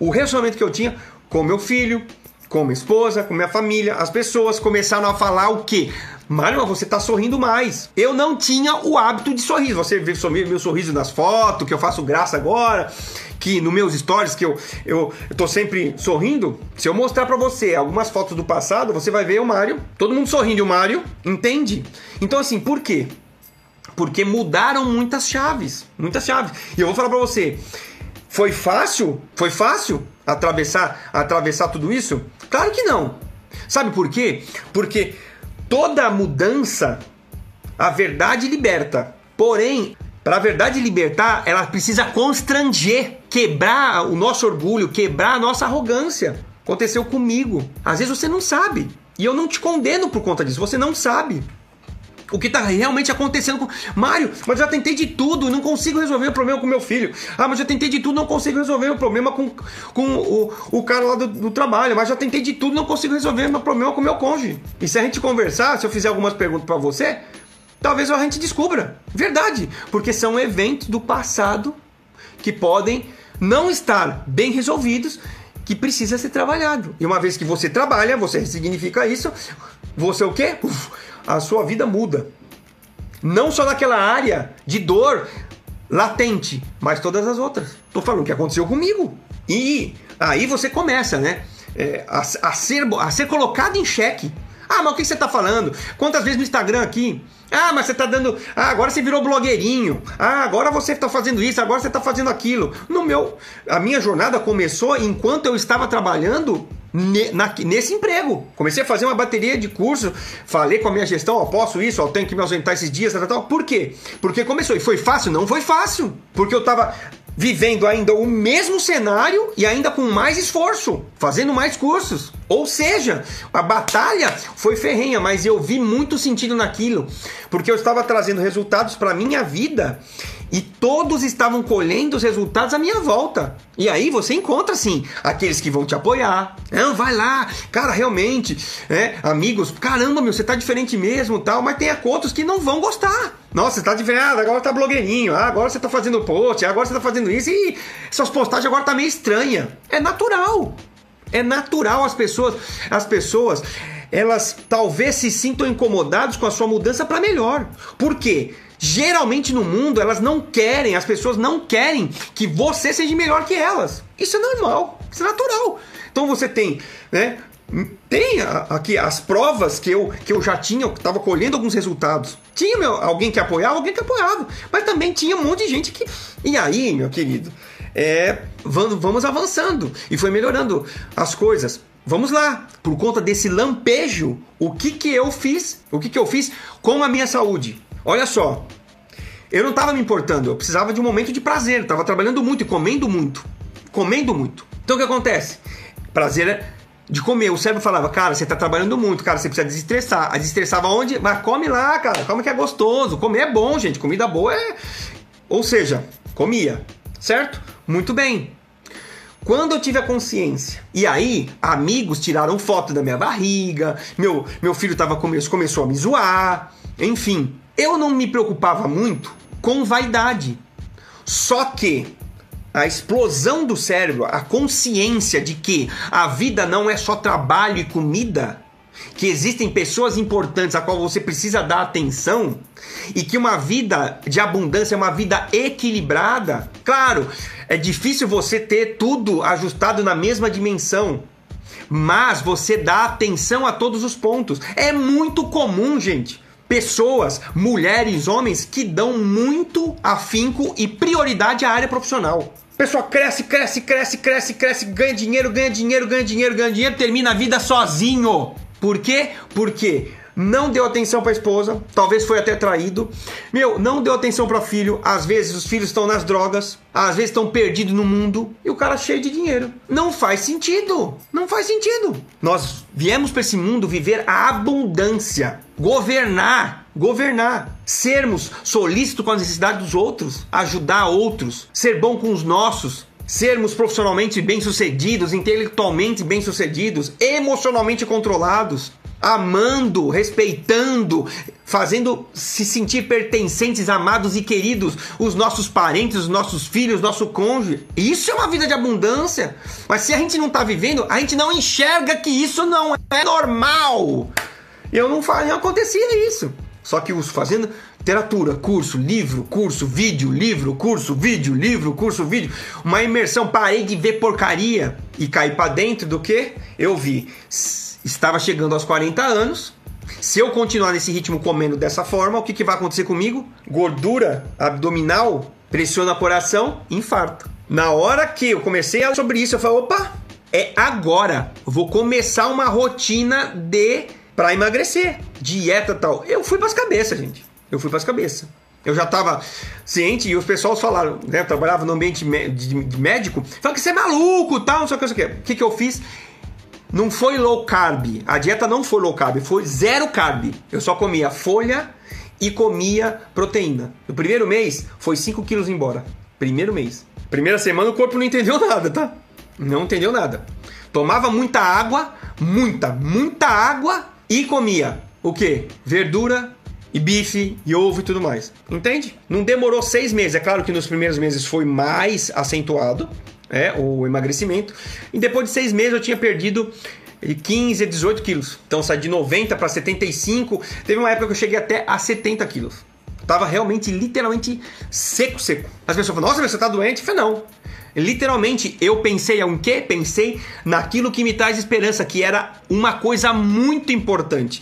o relacionamento que eu tinha com meu filho, com minha esposa, com minha família. As pessoas começaram a falar o quê? Mário, você tá sorrindo mais. Eu não tinha o hábito de sorrir. Você vê meu sorriso nas fotos, que eu faço graça agora, que nos meus stories, que eu, eu, eu tô sempre sorrindo. Se eu mostrar para você algumas fotos do passado, você vai ver o Mário, todo mundo sorrindo o Mário, entende? Então, assim, por quê? Porque mudaram muitas chaves. Muitas chaves. E eu vou falar para você. Foi fácil? Foi fácil atravessar, atravessar tudo isso? Claro que não. Sabe por quê? Porque toda mudança A verdade liberta. Porém, para a verdade libertar, ela precisa constranger, quebrar o nosso orgulho, quebrar a nossa arrogância. Aconteceu comigo. Às vezes você não sabe. E eu não te condeno por conta disso. Você não sabe o que está realmente acontecendo com. Mário, mas já tentei de tudo não consigo resolver o problema com meu filho. Ah, mas eu tentei de tudo não consigo resolver o problema com, com o, o cara lá do, do trabalho. Mas já tentei de tudo não consigo resolver meu problema com meu cônjuge. E se a gente conversar, se eu fizer algumas perguntas para você, talvez a gente descubra. Verdade. Porque são eventos do passado que podem não estar bem resolvidos que precisa ser trabalhado. E uma vez que você trabalha, você significa isso, você o quê? Uf, a sua vida muda. Não só naquela área de dor latente, mas todas as outras. Tô falando que aconteceu comigo. E aí você começa, né? É, a, a, ser, a ser colocado em xeque. Ah, mas o que você está falando? Quantas vezes no Instagram aqui? Ah, mas você está dando. Ah, agora você virou blogueirinho. Ah, agora você está fazendo isso, agora você está fazendo aquilo. No meu. A minha jornada começou enquanto eu estava trabalhando nesse emprego. Comecei a fazer uma bateria de curso, falei com a minha gestão, ó, posso isso, ó, tenho que me ausentar esses dias, tal, tal. Por quê? Porque começou. E foi fácil? Não foi fácil. Porque eu estava vivendo ainda o mesmo cenário e ainda com mais esforço, fazendo mais cursos. Ou seja, a batalha foi ferrenha, mas eu vi muito sentido naquilo, porque eu estava trazendo resultados para minha vida e todos estavam colhendo os resultados à minha volta. E aí você encontra assim aqueles que vão te apoiar. Não, vai lá, cara, realmente, é, amigos, caramba, meu, você tá diferente mesmo, tal, mas tem outros que não vão gostar. Nossa, você tá diferente, ah, agora tá blogueirinho, ah, agora você tá fazendo post, agora você tá fazendo isso e essas postagens agora tá meio estranha. É natural. É natural as pessoas, as pessoas, elas talvez se sintam incomodadas com a sua mudança para melhor. Por quê? Geralmente no mundo elas não querem, as pessoas não querem que você seja melhor que elas. Isso é normal, isso é natural. Então você tem, né? Tem aqui as provas que eu, que eu já tinha, eu estava colhendo alguns resultados. Tinha meu, alguém que apoiava, alguém que apoiava, mas também tinha um monte de gente que. E aí, meu querido, é, vamos, avançando e foi melhorando as coisas. Vamos lá, por conta desse lampejo, o que que eu fiz? O que que eu fiz com a minha saúde? Olha só, eu não estava me importando, eu precisava de um momento de prazer, estava trabalhando muito e comendo muito. Comendo muito. Então o que acontece? Prazer é de comer. O cérebro falava, cara, você está trabalhando muito, cara, você precisa desestressar. A desestressava onde? Mas come lá, cara, come que é gostoso. Comer é bom, gente, comida boa é. Ou seja, comia, certo? Muito bem. Quando eu tive a consciência, e aí amigos tiraram foto da minha barriga, meu, meu filho tava começou a me zoar, enfim, eu não me preocupava muito com vaidade. Só que a explosão do cérebro, a consciência de que a vida não é só trabalho e comida, que existem pessoas importantes a qual você precisa dar atenção e que uma vida de abundância é uma vida equilibrada. Claro, é difícil você ter tudo ajustado na mesma dimensão, mas você dá atenção a todos os pontos. É muito comum, gente, pessoas, mulheres, homens que dão muito afinco e prioridade à área profissional. A pessoa cresce, cresce, cresce, cresce, cresce, ganha dinheiro, ganha dinheiro, ganha dinheiro, ganha dinheiro, termina a vida sozinho. Por quê? Porque não deu atenção para a esposa, talvez foi até traído. Meu, não deu atenção para filho. Às vezes os filhos estão nas drogas, às vezes estão perdidos no mundo e o cara cheio de dinheiro. Não faz sentido. Não faz sentido. Nós viemos para esse mundo viver a abundância, governar, governar, sermos solícitos com as necessidades dos outros, ajudar outros, ser bom com os nossos, sermos profissionalmente bem-sucedidos, intelectualmente bem-sucedidos, emocionalmente controlados, amando, respeitando, fazendo se sentir pertencentes, amados e queridos, os nossos parentes, os nossos filhos, nosso cônjuge. Isso é uma vida de abundância. Mas se a gente não está vivendo, a gente não enxerga que isso não é normal. Eu não, não acontecia isso. Só que os fazendo literatura, curso, livro, curso, vídeo, livro, curso, vídeo, livro, curso, vídeo, uma imersão, parei de ver porcaria e caí para dentro do que eu vi estava chegando aos 40 anos. Se eu continuar nesse ritmo comendo dessa forma, o que, que vai acontecer comigo? Gordura abdominal, pressiona o coração, infarto. Na hora que eu comecei a sobre isso, eu falei, opa, é agora. Vou começar uma rotina de para emagrecer, dieta tal. Eu fui para as cabeças, gente. eu fui para as cabeças. Eu já estava ciente e os pessoal falaram, né? Eu trabalhava no ambiente de médico, falaram que você é maluco tal, não sei o que, não sei o que. O que, que eu fiz? Não foi low carb. A dieta não foi low carb, foi zero carb. Eu só comia folha e comia proteína. No primeiro mês, foi 5 quilos embora. Primeiro mês. Primeira semana o corpo não entendeu nada, tá? Não entendeu nada. Tomava muita água, muita, muita água e comia o que? Verdura e bife e ovo e tudo mais. Entende? Não demorou seis meses. É claro que nos primeiros meses foi mais acentuado é, o emagrecimento. E depois de seis meses eu tinha perdido de 15 a 18 quilos. Então saí de 90 para 75. Teve uma época que eu cheguei até a 70 quilos. Tava realmente, literalmente seco, seco. As pessoas falam, nossa, você tá doente? Eu falei, não. Literalmente, eu pensei em quê? Pensei naquilo que me traz esperança, que era uma coisa muito importante.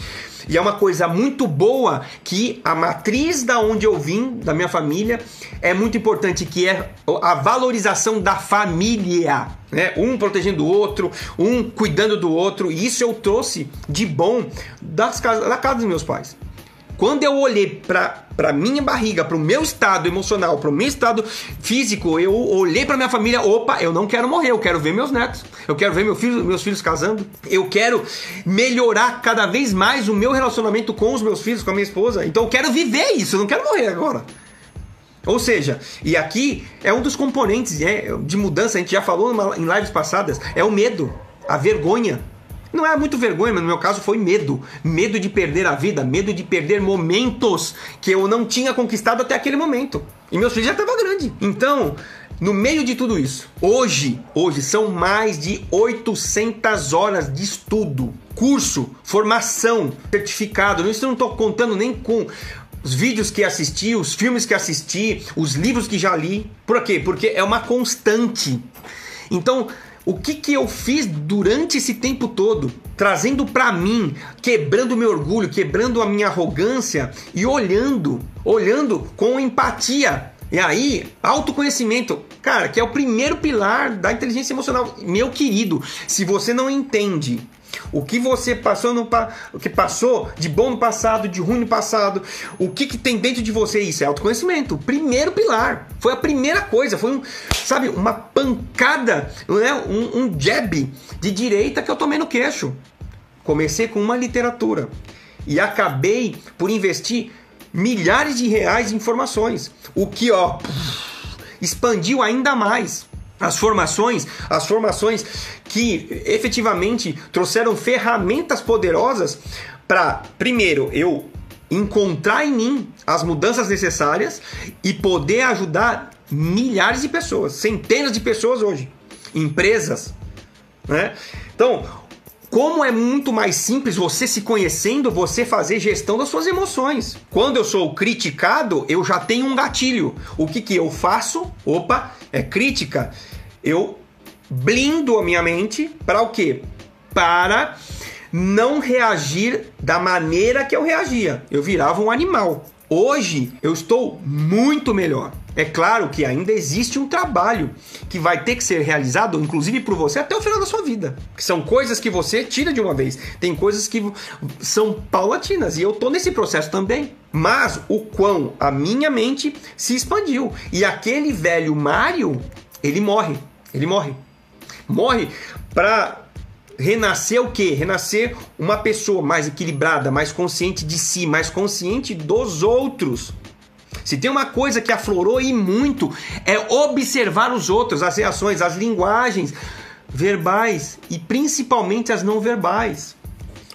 E é uma coisa muito boa que a matriz da onde eu vim, da minha família, é muito importante, que é a valorização da família. Né? Um protegendo o outro, um cuidando do outro. E isso eu trouxe de bom das casas, da casa dos meus pais. Quando eu olhei para para minha barriga, para o meu estado emocional, para o meu estado físico, eu olhei para minha família, opa, eu não quero morrer, eu quero ver meus netos, eu quero ver meu filho, meus filhos casando, eu quero melhorar cada vez mais o meu relacionamento com os meus filhos, com a minha esposa. Então eu quero viver isso, eu não quero morrer agora. Ou seja, e aqui é um dos componentes né, de mudança, a gente já falou em lives passadas, é o medo, a vergonha. Não é muito vergonha, mas no meu caso foi medo. Medo de perder a vida, medo de perder momentos que eu não tinha conquistado até aquele momento. E meus filhos já estavam grandes. Então, no meio de tudo isso, hoje, hoje são mais de 800 horas de estudo, curso, formação, certificado. Isso eu não estou contando nem com os vídeos que assisti, os filmes que assisti, os livros que já li. Por quê? Porque é uma constante. Então, o que, que eu fiz durante esse tempo todo, trazendo para mim, quebrando meu orgulho, quebrando a minha arrogância e olhando, olhando com empatia. E aí, autoconhecimento, cara, que é o primeiro pilar da inteligência emocional. Meu querido, se você não entende o que você passou no o que passou de bom no passado, de ruim no passado, o que, que tem dentro de você, isso é autoconhecimento. Primeiro pilar. Foi a primeira coisa, foi um, sabe, uma pancada, né? um, um jab de direita que eu tomei no queixo. Comecei com uma literatura e acabei por investir milhares de reais em informações, o que ó expandiu ainda mais as formações, as formações que efetivamente trouxeram ferramentas poderosas para, primeiro, eu encontrar em mim as mudanças necessárias e poder ajudar milhares de pessoas, centenas de pessoas hoje, empresas, né? Então, como é muito mais simples você se conhecendo, você fazer gestão das suas emoções. Quando eu sou criticado, eu já tenho um gatilho. O que, que eu faço? Opa, é crítica. Eu blindo a minha mente para o quê? Para não reagir da maneira que eu reagia. Eu virava um animal. Hoje eu estou muito melhor. É claro que ainda existe um trabalho que vai ter que ser realizado, inclusive por você, até o final da sua vida. Que são coisas que você tira de uma vez. Tem coisas que são paulatinas e eu tô nesse processo também. Mas o quão a minha mente se expandiu. E aquele velho Mário, ele morre. Ele morre. Morre para renascer o quê? Renascer uma pessoa mais equilibrada, mais consciente de si, mais consciente dos outros. Se tem uma coisa que aflorou e muito é observar os outros, as reações, as linguagens verbais e principalmente as não verbais.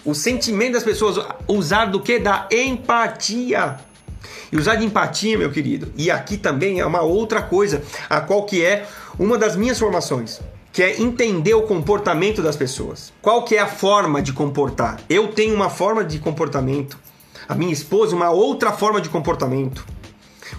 O sentimento das pessoas, usar do que? Da empatia. E usar de empatia, meu querido. E aqui também é uma outra coisa, a qual que é uma das minhas formações que é entender o comportamento das pessoas. Qual que é a forma de comportar? Eu tenho uma forma de comportamento, a minha esposa uma outra forma de comportamento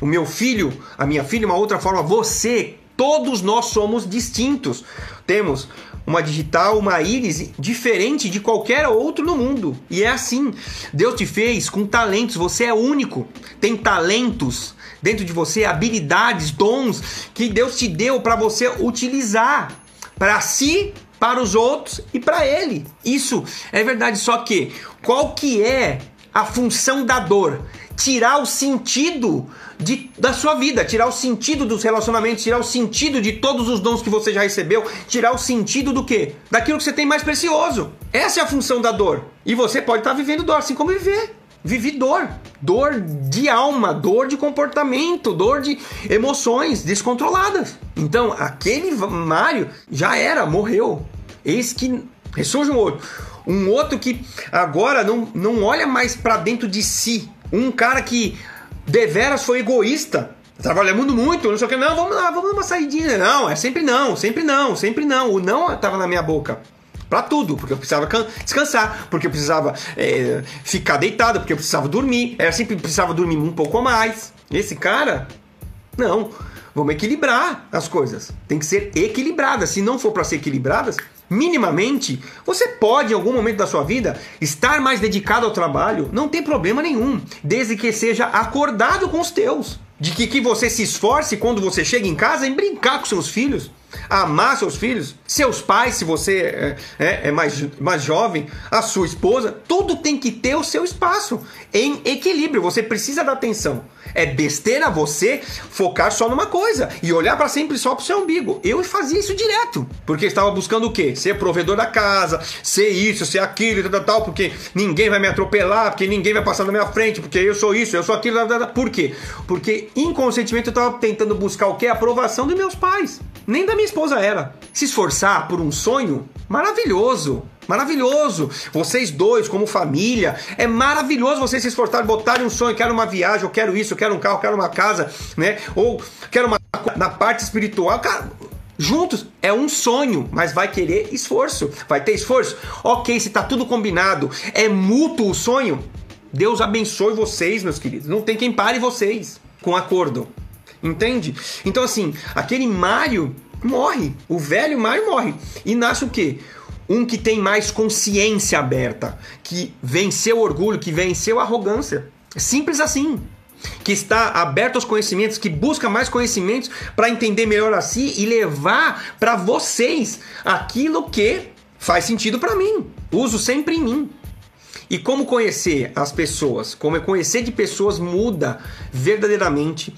o meu filho, a minha filha, uma outra forma, você, todos nós somos distintos. Temos uma digital, uma íris diferente de qualquer outro no mundo. E é assim. Deus te fez com talentos, você é único. Tem talentos dentro de você, habilidades, dons que Deus te deu para você utilizar para si, para os outros e para ele. Isso é verdade, só que qual que é a função da dor? tirar o sentido de, da sua vida, tirar o sentido dos relacionamentos, tirar o sentido de todos os dons que você já recebeu, tirar o sentido do quê? Daquilo que você tem mais precioso. Essa é a função da dor. E você pode estar vivendo dor, assim como viver. Vivi dor. Dor de alma, dor de comportamento, dor de emoções descontroladas. Então, aquele Mário já era, morreu. Eis que ressurge um outro. Um outro que agora não, não olha mais para dentro de si. Um cara que deveras foi egoísta. Trabalhando muito, não sei o que. Não, vamos lá, vamos dar uma saidinha. Não, é sempre não, sempre não, sempre não. O não estava na minha boca. Pra tudo, porque eu precisava descansar, porque eu precisava é, ficar deitado, porque eu precisava dormir. Era sempre precisava dormir um pouco a mais. Esse cara, não. Vamos equilibrar as coisas. Tem que ser equilibradas. Se não for para ser equilibradas, minimamente, você pode em algum momento da sua vida estar mais dedicado ao trabalho, não tem problema nenhum, desde que seja acordado com os teus. De que, que você se esforce quando você chega em casa em brincar com seus filhos, amar seus filhos, seus pais, se você é, é, é, mais, mais jovem, a sua esposa, tudo tem que ter o seu espaço em equilíbrio. Você precisa dar atenção. É besteira você focar só numa coisa e olhar para sempre só pro seu umbigo. Eu fazia isso direto, porque estava buscando o quê? Ser provedor da casa, ser isso, ser aquilo, tal, tal, porque ninguém vai me atropelar, porque ninguém vai passar na minha frente, porque eu sou isso, eu sou aquilo. Tal, tal. Por quê? Porque inconscientemente eu estava tentando buscar o quê? A aprovação dos meus pais. Nem da minha esposa era. Se esforçar por um sonho maravilhoso. Maravilhoso. Vocês dois, como família, é maravilhoso vocês se esforçarem, botarem um sonho. Quero uma viagem, eu quero isso, eu quero um carro, eu quero uma casa, né? Ou quero uma. Na parte espiritual, cara, juntos é um sonho, mas vai querer esforço. Vai ter esforço? Ok, se tá tudo combinado, é mútuo o sonho. Deus abençoe vocês, meus queridos. Não tem quem pare vocês com acordo. Entende? Então, assim, aquele Mário morre. O velho Mário morre. E nasce o quê? Um que tem mais consciência aberta, que venceu o orgulho, que venceu a arrogância. Simples assim. Que está aberto aos conhecimentos, que busca mais conhecimentos para entender melhor a si e levar para vocês aquilo que faz sentido para mim. Uso sempre em mim. E como conhecer as pessoas, como conhecer de pessoas muda verdadeiramente.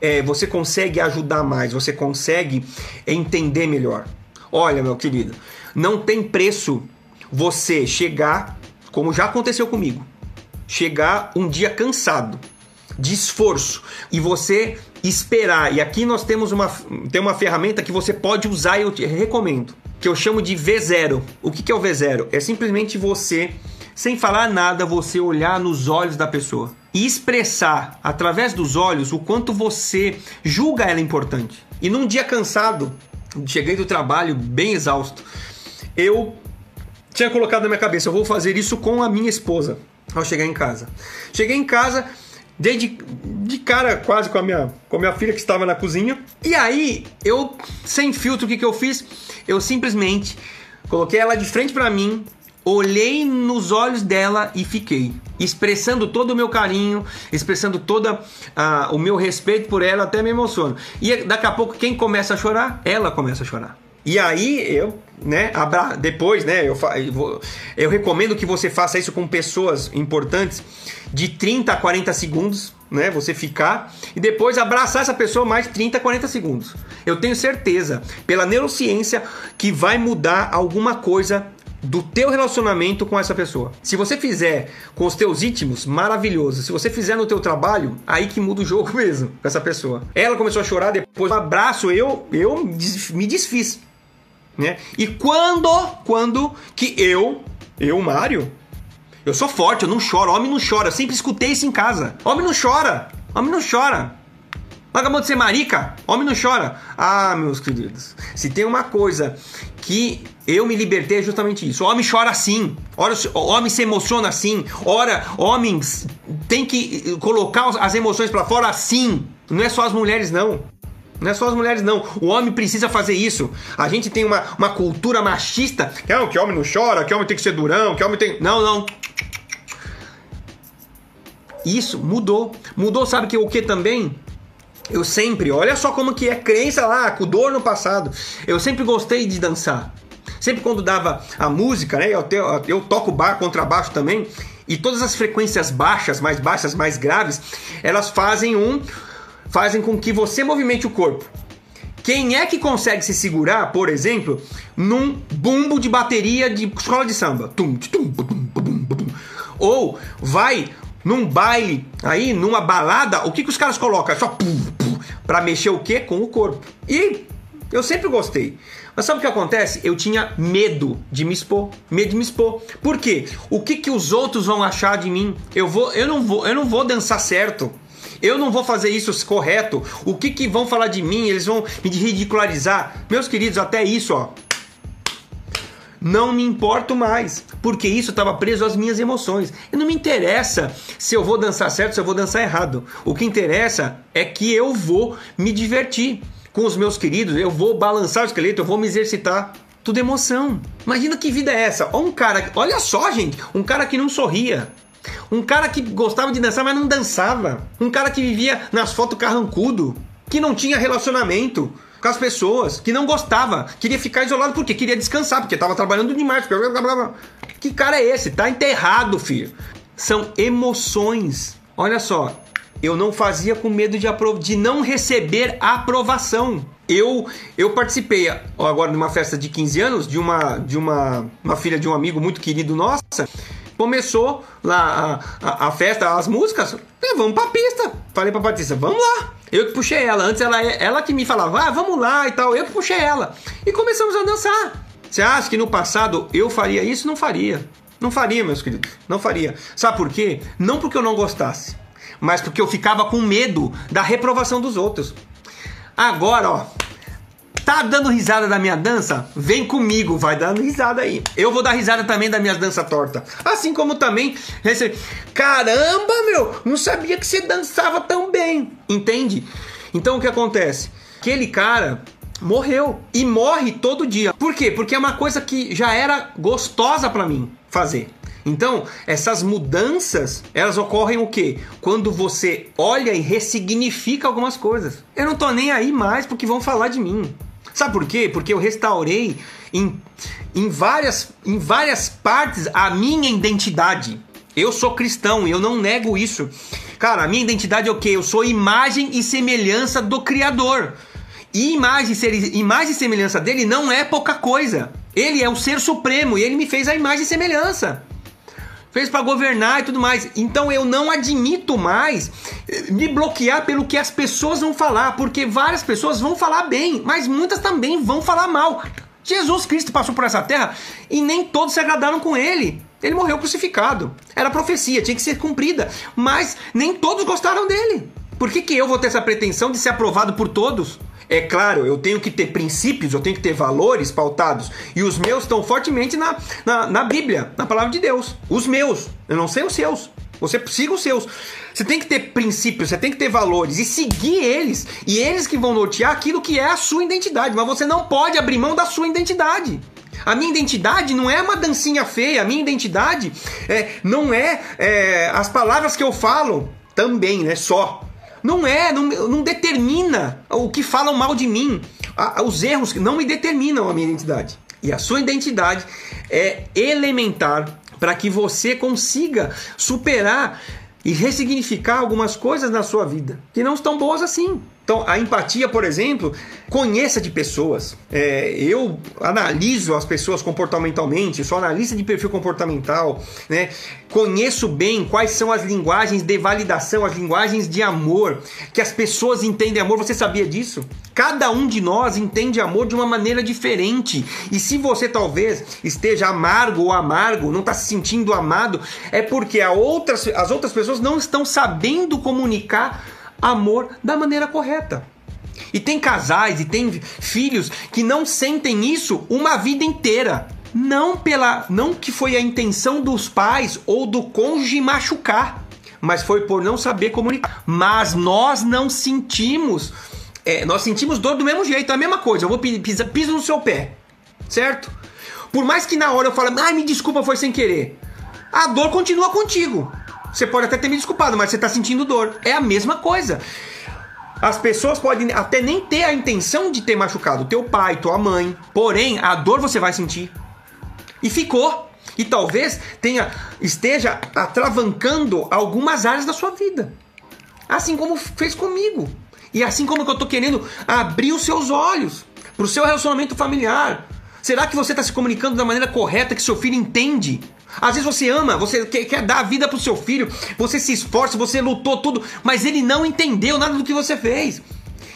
É, você consegue ajudar mais, você consegue entender melhor. Olha, meu querido, não tem preço você chegar, como já aconteceu comigo, chegar um dia cansado, de esforço, e você esperar. E aqui nós temos uma, tem uma ferramenta que você pode usar e eu te recomendo, que eu chamo de V0. O que, que é o V0? É simplesmente você, sem falar nada, você olhar nos olhos da pessoa e expressar através dos olhos o quanto você julga ela importante. E num dia cansado, cheguei do trabalho bem exausto, eu tinha colocado na minha cabeça, eu vou fazer isso com a minha esposa ao chegar em casa. Cheguei em casa, dei de, de cara quase com a, minha, com a minha filha que estava na cozinha. E aí, eu, sem filtro, o que, que eu fiz? Eu simplesmente coloquei ela de frente para mim, olhei nos olhos dela e fiquei. Expressando todo o meu carinho, expressando todo uh, o meu respeito por ela, até me emociono. E daqui a pouco, quem começa a chorar? Ela começa a chorar. E aí eu, né, abra... depois, né, eu, eu, eu recomendo que você faça isso com pessoas importantes de 30 a 40 segundos, né, você ficar e depois abraçar essa pessoa mais 30 a 40 segundos. Eu tenho certeza, pela neurociência, que vai mudar alguma coisa do teu relacionamento com essa pessoa. Se você fizer com os teus íntimos, maravilhoso. Se você fizer no teu trabalho, aí que muda o jogo mesmo com essa pessoa. Ela começou a chorar, depois um abraço, eu eu me desfiz né? E quando, quando que eu, eu, Mário, eu sou forte, eu não choro, homem não chora, eu sempre escutei isso em casa. Homem não chora, homem não chora. Acabou de ser marica, homem não chora. Ah, meus queridos, se tem uma coisa que eu me libertei justamente isso. O homem chora assim, ora, homem se emociona assim, ora, homens tem que colocar as emoções para fora assim. Não é só as mulheres, não. Não é só as mulheres, não. O homem precisa fazer isso. A gente tem uma, uma cultura machista. Não, que homem não chora, que homem tem que ser durão, que homem tem. Não, não. Isso mudou. Mudou, sabe que o que também? Eu sempre, olha só como que é crença lá, com dor no passado. Eu sempre gostei de dançar. Sempre quando dava a música, né? Eu, eu, toco bar, contrabaixo também. e todas as frequências baixas, mais baixas, mais graves, elas fazem um fazem com que você movimente o corpo. Quem é que consegue se segurar, por exemplo, num bumbo de bateria de escola de samba? Tum, tum, Ou vai num baile, aí numa balada, o que, que os caras colocam? É só pum, pra mexer o quê? Com o corpo. E eu sempre gostei. Mas sabe o que acontece? Eu tinha medo de me expor, medo de me expor. Por quê? O que, que os outros vão achar de mim? Eu vou, eu não vou, eu não vou dançar certo. Eu não vou fazer isso correto. O que, que vão falar de mim? Eles vão me ridicularizar. Meus queridos, até isso, ó. Não me importo mais, porque isso estava preso às minhas emoções. E não me interessa se eu vou dançar certo, se eu vou dançar errado. O que interessa é que eu vou me divertir com os meus queridos, eu vou balançar o esqueleto, eu vou me exercitar. Tudo emoção. Imagina que vida é essa? Olha um cara, olha só, gente, um cara que não sorria. Um cara que gostava de dançar, mas não dançava. Um cara que vivia nas fotos carrancudo, que não tinha relacionamento com as pessoas, que não gostava, queria ficar isolado porque queria descansar, porque estava trabalhando demais. Que cara é esse? Tá enterrado, filho. São emoções. Olha só, eu não fazia com medo de, de não receber aprovação. Eu eu participei agora de uma festa de 15 anos de uma de uma, uma filha de um amigo muito querido nossa. Começou lá a, a, a festa, as músicas, e vamos pra pista. Falei pra Patrícia, vamos lá. Eu que puxei ela. Antes ela, ela que me falava, ah, vamos lá e tal. Eu que puxei ela. E começamos a dançar. Você acha que no passado eu faria isso? Não faria. Não faria, meus queridos. Não faria. Sabe por quê? Não porque eu não gostasse mas porque eu ficava com medo da reprovação dos outros. Agora, ó, tá dando risada da minha dança? Vem comigo, vai dando risada aí. Eu vou dar risada também da minha dança torta. Assim como também recebi. Caramba, meu, não sabia que você dançava tão bem. Entende? Então o que acontece? Aquele cara morreu e morre todo dia. Por quê? Porque é uma coisa que já era gostosa para mim fazer. Então, essas mudanças, elas ocorrem o quê? Quando você olha e ressignifica algumas coisas. Eu não tô nem aí mais porque vão falar de mim. Sabe por quê? Porque eu restaurei em, em, várias, em várias partes a minha identidade. Eu sou cristão e eu não nego isso. Cara, a minha identidade é o quê? Eu sou imagem e semelhança do Criador. E imagem, imagem e semelhança dele não é pouca coisa. Ele é o ser supremo e ele me fez a imagem e semelhança fez para governar e tudo mais. Então eu não admito mais eh, me bloquear pelo que as pessoas vão falar, porque várias pessoas vão falar bem, mas muitas também vão falar mal. Jesus Cristo passou por essa terra e nem todos se agradaram com ele. Ele morreu crucificado. Era profecia, tinha que ser cumprida, mas nem todos gostaram dele. Por que, que eu vou ter essa pretensão de ser aprovado por todos? É claro, eu tenho que ter princípios, eu tenho que ter valores pautados. E os meus estão fortemente na, na, na Bíblia, na palavra de Deus. Os meus. Eu não sei os seus. Você siga os seus. Você tem que ter princípios, você tem que ter valores e seguir eles. E eles que vão nortear aquilo que é a sua identidade. Mas você não pode abrir mão da sua identidade. A minha identidade não é uma dancinha feia. A minha identidade é, não é, é as palavras que eu falo também, né? Só. Não é, não, não determina o que falam mal de mim. Os erros não me determinam a minha identidade. E a sua identidade é elementar para que você consiga superar e ressignificar algumas coisas na sua vida que não estão boas assim. Então, a empatia, por exemplo, conheça de pessoas. É, eu analiso as pessoas comportamentalmente, sou analista de perfil comportamental, né? Conheço bem quais são as linguagens de validação, as linguagens de amor, que as pessoas entendem amor. Você sabia disso? Cada um de nós entende amor de uma maneira diferente. E se você talvez esteja amargo ou amargo, não está se sentindo amado, é porque outras, as outras pessoas não estão sabendo comunicar amor da maneira correta. E tem casais e tem filhos que não sentem isso uma vida inteira. Não pela não que foi a intenção dos pais ou do cônjuge machucar, mas foi por não saber comunicar. Mas nós não sentimos, é, nós sentimos dor do mesmo jeito, é a mesma coisa. Eu vou pisar, piso no seu pé, certo? Por mais que na hora eu fale, ai, me desculpa, foi sem querer. A dor continua contigo. Você pode até ter me desculpado, mas você está sentindo dor. É a mesma coisa. As pessoas podem até nem ter a intenção de ter machucado teu pai, tua mãe, porém a dor você vai sentir. E ficou. E talvez tenha esteja atravancando algumas áreas da sua vida. Assim como fez comigo. E assim como eu estou querendo abrir os seus olhos para o seu relacionamento familiar. Será que você está se comunicando da maneira correta que seu filho entende? Às vezes você ama, você quer, dar a vida pro seu filho, você se esforça, você lutou tudo, mas ele não entendeu nada do que você fez.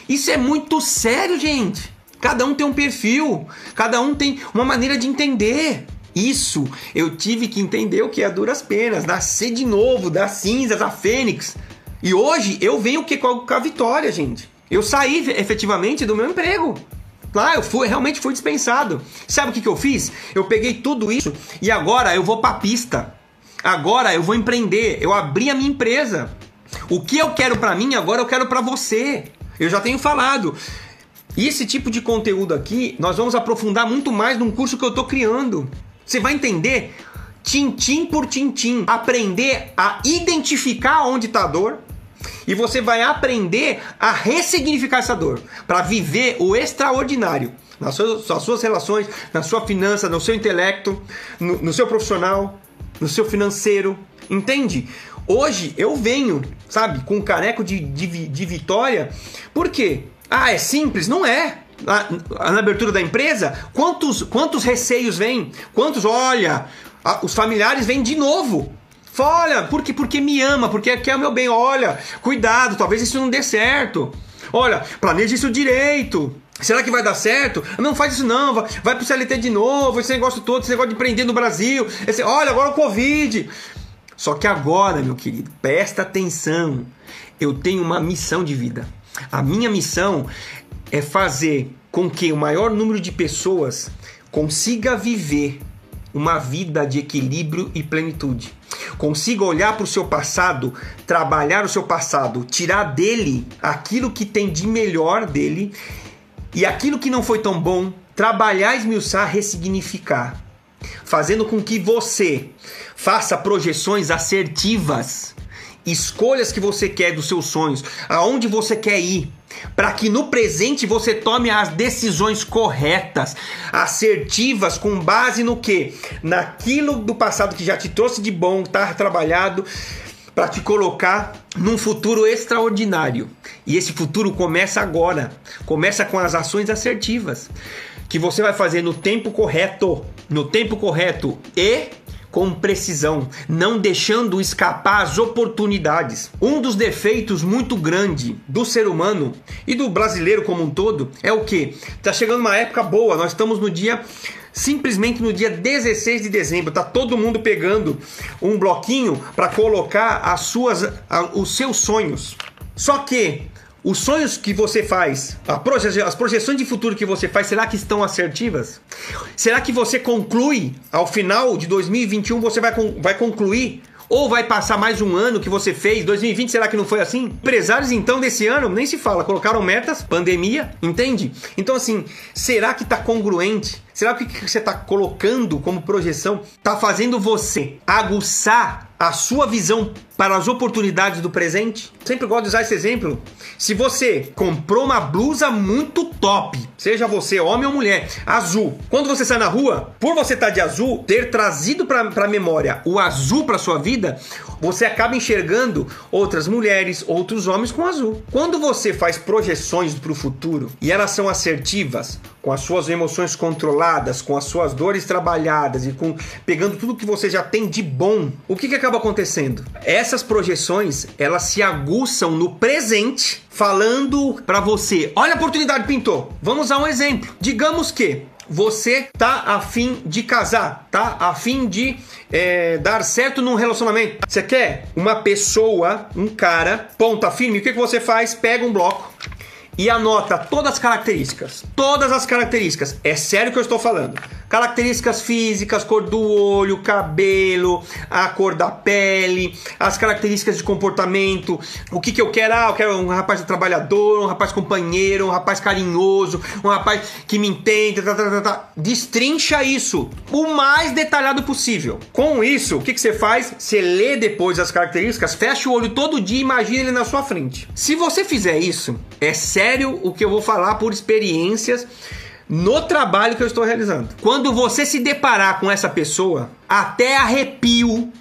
Isso é muito sério, gente. Cada um tem um perfil, cada um tem uma maneira de entender. Isso eu tive que entender o que é duras penas, nascer de novo, das cinzas, a fênix. E hoje eu venho que com a vitória, gente. Eu saí efetivamente do meu emprego. Lá eu fui, realmente fui dispensado. Sabe o que, que eu fiz? Eu peguei tudo isso e agora eu vou pra pista. Agora eu vou empreender. Eu abri a minha empresa. O que eu quero para mim, agora eu quero para você. Eu já tenho falado. Esse tipo de conteúdo aqui, nós vamos aprofundar muito mais num curso que eu tô criando. Você vai entender tintim por tintim, aprender a identificar onde está a dor, e você vai aprender a ressignificar essa dor para viver o extraordinário nas suas, nas suas, relações, na sua finança, no seu intelecto, no, no seu profissional, no seu financeiro. Entende? Hoje eu venho, sabe, com um caneco de, de, de vitória. Por quê? Ah, é simples? Não é. Na, na, abertura da empresa, quantos, quantos receios vêm? Quantos, olha, os familiares vêm de novo. Olha, porque, porque me ama, porque quer o meu bem. Olha, cuidado, talvez isso não dê certo. Olha, planeja isso direito. Será que vai dar certo? Não faz isso não, vai, vai pro CLT de novo, esse negócio todo, esse negócio de empreender no Brasil. Esse, olha, agora o Covid. Só que agora, meu querido, presta atenção. Eu tenho uma missão de vida. A minha missão é fazer com que o maior número de pessoas consiga viver uma vida de equilíbrio e plenitude. Consiga olhar para o seu passado, trabalhar o seu passado, tirar dele aquilo que tem de melhor dele e aquilo que não foi tão bom, trabalhar, esmiuçar, ressignificar, fazendo com que você faça projeções assertivas, escolhas que você quer dos seus sonhos, aonde você quer ir, para que no presente você tome as decisões corretas, assertivas, com base no que? Naquilo do passado que já te trouxe de bom, tá trabalhado para te colocar num futuro extraordinário. E esse futuro começa agora. Começa com as ações assertivas que você vai fazer no tempo correto, no tempo correto e com precisão, não deixando escapar as oportunidades. Um dos defeitos muito grande do ser humano e do brasileiro como um todo é o que? Tá chegando uma época boa, nós estamos no dia simplesmente no dia 16 de dezembro, tá todo mundo pegando um bloquinho para colocar as suas os seus sonhos. Só que os sonhos que você faz, as projeções de futuro que você faz, será que estão assertivas? Será que você conclui ao final de 2021 você vai, vai concluir ou vai passar mais um ano que você fez? 2020, será que não foi assim? Empresários, então, desse ano, nem se fala, colocaram metas, pandemia, entende? Então, assim, será que está congruente? Será que o que você está colocando como projeção está fazendo você aguçar a sua visão para as oportunidades do presente? Sempre gosto de usar esse exemplo. Se você comprou uma blusa muito top, seja você homem ou mulher, azul. Quando você sai na rua, por você estar tá de azul, ter trazido para a memória o azul para sua vida, você acaba enxergando outras mulheres, outros homens com azul. Quando você faz projeções para o futuro e elas são assertivas, com as suas emoções controladas, com as suas dores trabalhadas e com pegando tudo que você já tem de bom, o que, que acaba acontecendo? Essas projeções elas se aguçam no presente, falando para você: olha a oportunidade, pintou. Vamos dar um exemplo. Digamos que você tá afim de casar, tá afim de é, dar certo num relacionamento. Você quer uma pessoa, um cara, ponta firme, o que, que você faz? Pega um bloco e anota todas as características. Todas as características. É sério que eu estou falando. Características físicas, cor do olho, cabelo, a cor da pele, as características de comportamento. O que, que eu quero? Ah, eu quero um rapaz trabalhador, um rapaz companheiro, um rapaz carinhoso, um rapaz que me entende. Tá, tá, tá, tá. Destrincha isso o mais detalhado possível. Com isso, o que, que você faz? Você lê depois as características, fecha o olho todo dia e imagina ele na sua frente. Se você fizer isso, é sério sério o que eu vou falar por experiências no trabalho que eu estou realizando. Quando você se deparar com essa pessoa, até arrepio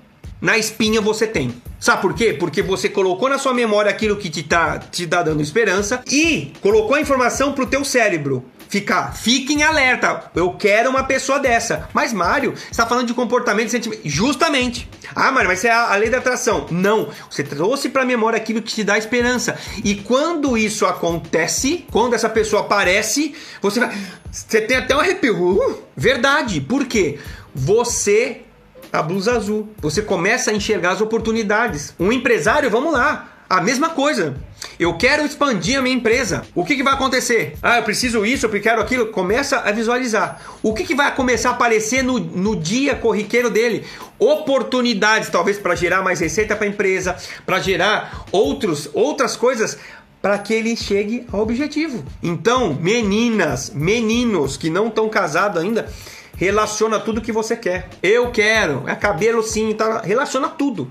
na espinha você tem. Sabe por quê? Porque você colocou na sua memória aquilo que te tá te tá dando esperança e colocou a informação pro teu cérebro ficar, fique em alerta. Eu quero uma pessoa dessa. Mas Mário, está falando de comportamento e sentimento. Justamente. Ah, Mário, mas é a, a lei da atração. Não. Você trouxe para a memória aquilo que te dá esperança. E quando isso acontece, quando essa pessoa aparece, você vai. Você tem até um arrepio. Uh, verdade. Por quê? Você a blusa azul. Você começa a enxergar as oportunidades. Um empresário, vamos lá. A mesma coisa. Eu quero expandir a minha empresa. O que, que vai acontecer? Ah, eu preciso isso, eu quero aquilo. Começa a visualizar. O que, que vai começar a aparecer no, no dia corriqueiro dele? Oportunidades, talvez, para gerar mais receita para a empresa, para gerar outros, outras coisas para que ele chegue ao objetivo. Então, meninas, meninos que não estão casados ainda, relaciona tudo que você quer. Eu quero, é cabelo sim, tá? relaciona tudo.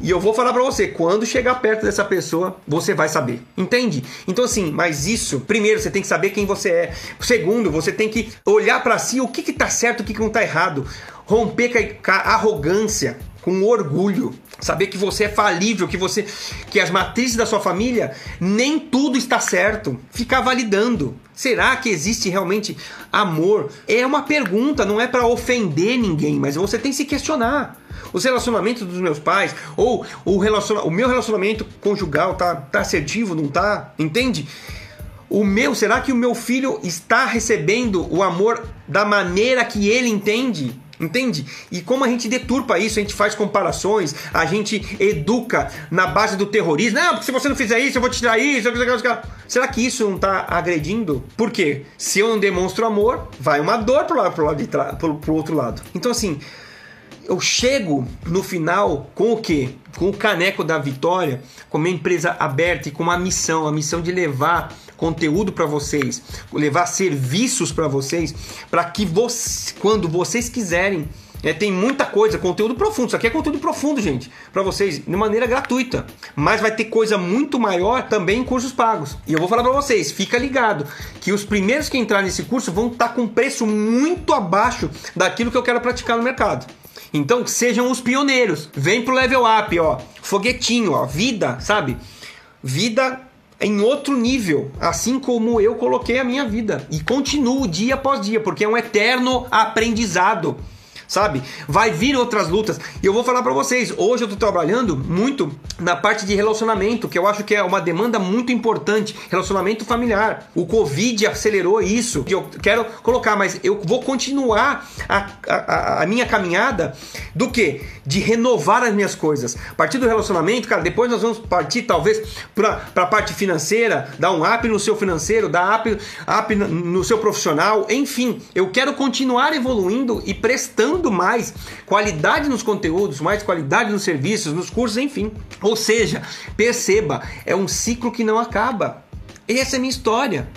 E eu vou falar para você, quando chegar perto dessa pessoa, você vai saber. Entende? Então assim, mas isso, primeiro você tem que saber quem você é. Segundo, você tem que olhar para si o que que tá certo, o que que não tá errado. Romper com a arrogância, com orgulho, saber que você é falível, que você que as matrizes da sua família nem tudo está certo. Ficar validando. Será que existe realmente amor? É uma pergunta, não é para ofender ninguém, mas você tem que se questionar. Os relacionamentos dos meus pais ou o, relaciona o meu relacionamento conjugal tá, tá assertivo, não tá? Entende? O meu, será que o meu filho está recebendo o amor da maneira que ele entende? Entende? E como a gente deturpa isso, a gente faz comparações, a gente educa na base do terrorismo. Não, porque se você não fizer isso, eu vou te tirar isso. Será que isso não está agredindo? Por quê? Se eu não demonstro amor, vai uma dor pro, lado, pro, lado de pro, pro outro lado. Então, assim, eu chego no final com o quê? Com o caneco da vitória, com a minha empresa aberta e com uma missão, a missão de levar conteúdo para vocês, levar serviços para vocês, para que você, quando vocês quiserem é, tem muita coisa, conteúdo profundo. Isso aqui é conteúdo profundo, gente, para vocês, de maneira gratuita. Mas vai ter coisa muito maior também em cursos pagos. E eu vou falar para vocês, fica ligado, que os primeiros que entrar nesse curso vão estar tá com preço muito abaixo daquilo que eu quero praticar no mercado. Então, sejam os pioneiros. Vem pro level up, ó. Foguetinho, ó. Vida, sabe? Vida em outro nível, assim como eu coloquei a minha vida e continuo dia após dia, porque é um eterno aprendizado sabe? Vai vir outras lutas. E eu vou falar para vocês, hoje eu tô trabalhando muito na parte de relacionamento, que eu acho que é uma demanda muito importante, relacionamento familiar. O Covid acelerou isso, que eu quero colocar, mas eu vou continuar a, a, a minha caminhada do que? De renovar as minhas coisas. A partir do relacionamento, cara, depois nós vamos partir talvez para a parte financeira, dar um up no seu financeiro, dar up, up no seu profissional, enfim, eu quero continuar evoluindo e prestando mais qualidade nos conteúdos, mais qualidade nos serviços, nos cursos, enfim. Ou seja, perceba, é um ciclo que não acaba. Essa é a minha história.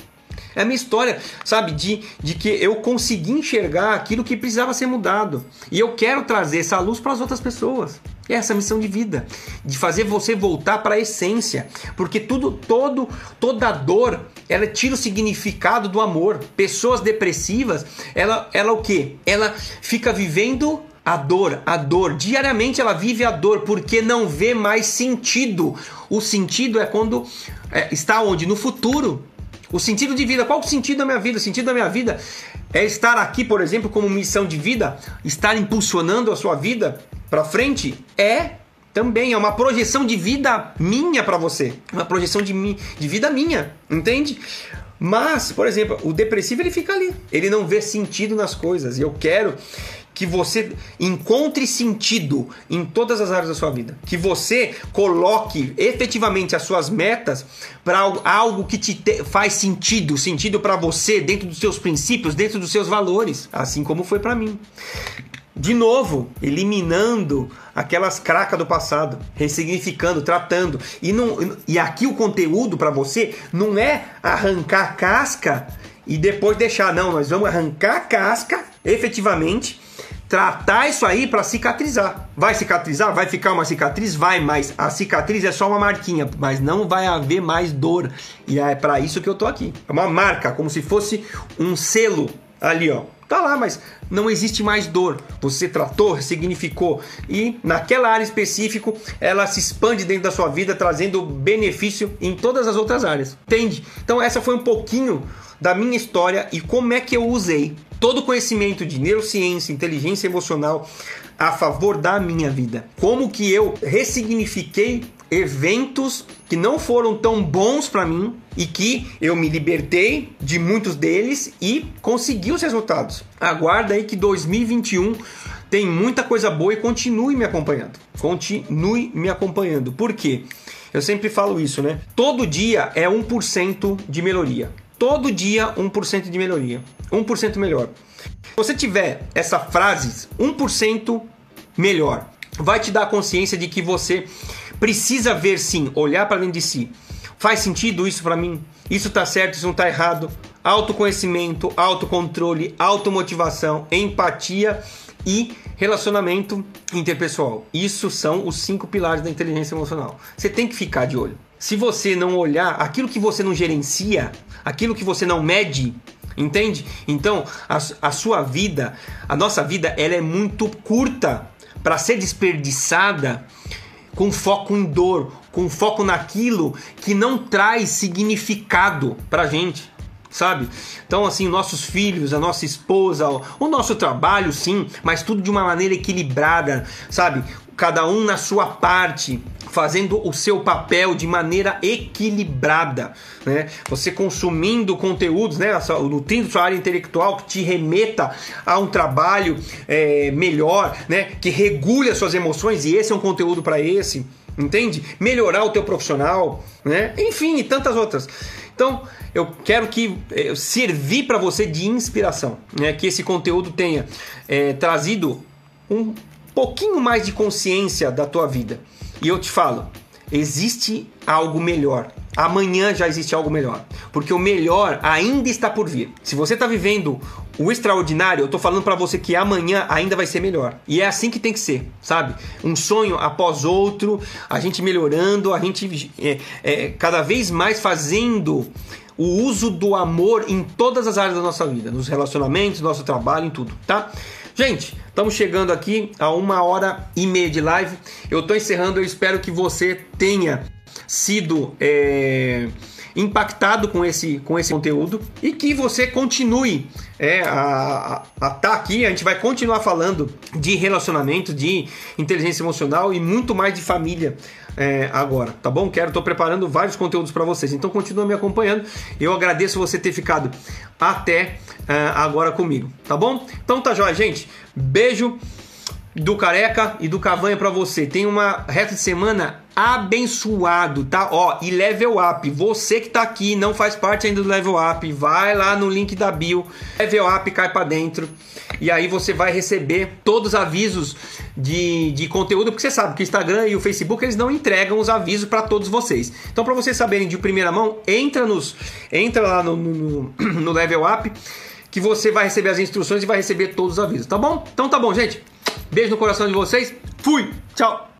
É a minha história, sabe, de, de que eu consegui enxergar aquilo que precisava ser mudado. E eu quero trazer essa luz para as outras pessoas. É essa missão de vida, de fazer você voltar para a essência, porque tudo, todo, toda dor, ela tira o significado do amor. Pessoas depressivas, ela, ela o que? Ela fica vivendo a dor, a dor. Diariamente ela vive a dor porque não vê mais sentido. O sentido é quando é, está onde? No futuro. O sentido de vida, qual o sentido da minha vida? O sentido da minha vida é estar aqui, por exemplo, como missão de vida, estar impulsionando a sua vida para frente é também é uma projeção de vida minha para você, uma projeção de, mi, de vida minha, entende? Mas, por exemplo, o depressivo ele fica ali, ele não vê sentido nas coisas. E eu quero que você encontre sentido em todas as áreas da sua vida, que você coloque efetivamente as suas metas para algo que te faz sentido, sentido para você dentro dos seus princípios, dentro dos seus valores, assim como foi para mim de novo, eliminando aquelas cracas do passado, ressignificando, tratando. E, não, e aqui o conteúdo para você não é arrancar a casca e depois deixar, não, nós vamos arrancar a casca efetivamente tratar isso aí para cicatrizar. Vai cicatrizar? Vai ficar uma cicatriz? Vai, mas a cicatriz é só uma marquinha, mas não vai haver mais dor. E é para isso que eu tô aqui. É uma marca, como se fosse um selo ali, ó. Tá lá, mas não existe mais dor. Você tratou, significou e naquela área específica ela se expande dentro da sua vida, trazendo benefício em todas as outras áreas. Entende? Então essa foi um pouquinho da minha história e como é que eu usei todo o conhecimento de neurociência, inteligência emocional a favor da minha vida. Como que eu ressignifiquei eventos que não foram tão bons para mim e que eu me libertei de muitos deles e consegui os resultados. Aguarda aí que 2021 tem muita coisa boa e continue me acompanhando. Continue me acompanhando. Por quê? Eu sempre falo isso, né? Todo dia é 1% de melhoria. Todo dia 1% de melhoria. 1% melhor. Se você tiver essa frase 1% melhor, vai te dar a consciência de que você precisa ver sim, olhar para dentro de si. Faz sentido isso para mim? Isso tá certo, isso não tá errado? Autoconhecimento, autocontrole, automotivação, empatia e relacionamento interpessoal. Isso são os cinco pilares da inteligência emocional. Você tem que ficar de olho. Se você não olhar aquilo que você não gerencia, aquilo que você não mede, Entende? Então, a, a sua vida, a nossa vida, ela é muito curta para ser desperdiçada com foco em dor, com foco naquilo que não traz significado para gente, sabe? Então, assim, nossos filhos, a nossa esposa, o nosso trabalho, sim, mas tudo de uma maneira equilibrada, sabe? Cada um na sua parte, fazendo o seu papel de maneira equilibrada, né? Você consumindo conteúdos, né? Nutrindo sua área intelectual que te remeta a um trabalho é, melhor, né? Que regule as suas emoções e esse é um conteúdo para esse, entende? Melhorar o teu profissional, né? Enfim, e tantas outras. Então, eu quero que é, servir para você de inspiração, né? Que esse conteúdo tenha é, trazido um pouquinho mais de consciência da tua vida. E eu te falo, existe algo melhor. Amanhã já existe algo melhor, porque o melhor ainda está por vir. Se você está vivendo o extraordinário, eu estou falando para você que amanhã ainda vai ser melhor. E é assim que tem que ser, sabe? Um sonho após outro, a gente melhorando, a gente é, é, cada vez mais fazendo o uso do amor em todas as áreas da nossa vida, nos relacionamentos, no nosso trabalho, em tudo, tá? Gente, estamos chegando aqui a uma hora e meia de live. Eu estou encerrando, eu espero que você tenha sido é, impactado com esse, com esse conteúdo e que você continue é, a estar tá aqui. A gente vai continuar falando de relacionamento, de inteligência emocional e muito mais de família é, agora, tá bom? Quero, estou preparando vários conteúdos para vocês, então continua me acompanhando. Eu agradeço você ter ficado até uh, agora comigo, tá bom? Então tá jóia, gente. Beijo do Careca e do Cavanha para você. Tem uma reta de semana abençoado, tá? Ó, e level up. Você que tá aqui não faz parte ainda do level up, vai lá no link da bio, level up cai para dentro. E aí você vai receber todos os avisos de, de conteúdo, porque você sabe que o Instagram e o Facebook eles não entregam os avisos para todos vocês. Então, para vocês saberem de primeira mão, entra nos entra lá no, no, no level up que você vai receber as instruções e vai receber todos os avisos, tá bom? Então tá bom, gente. Beijo no coração de vocês. Fui. Tchau.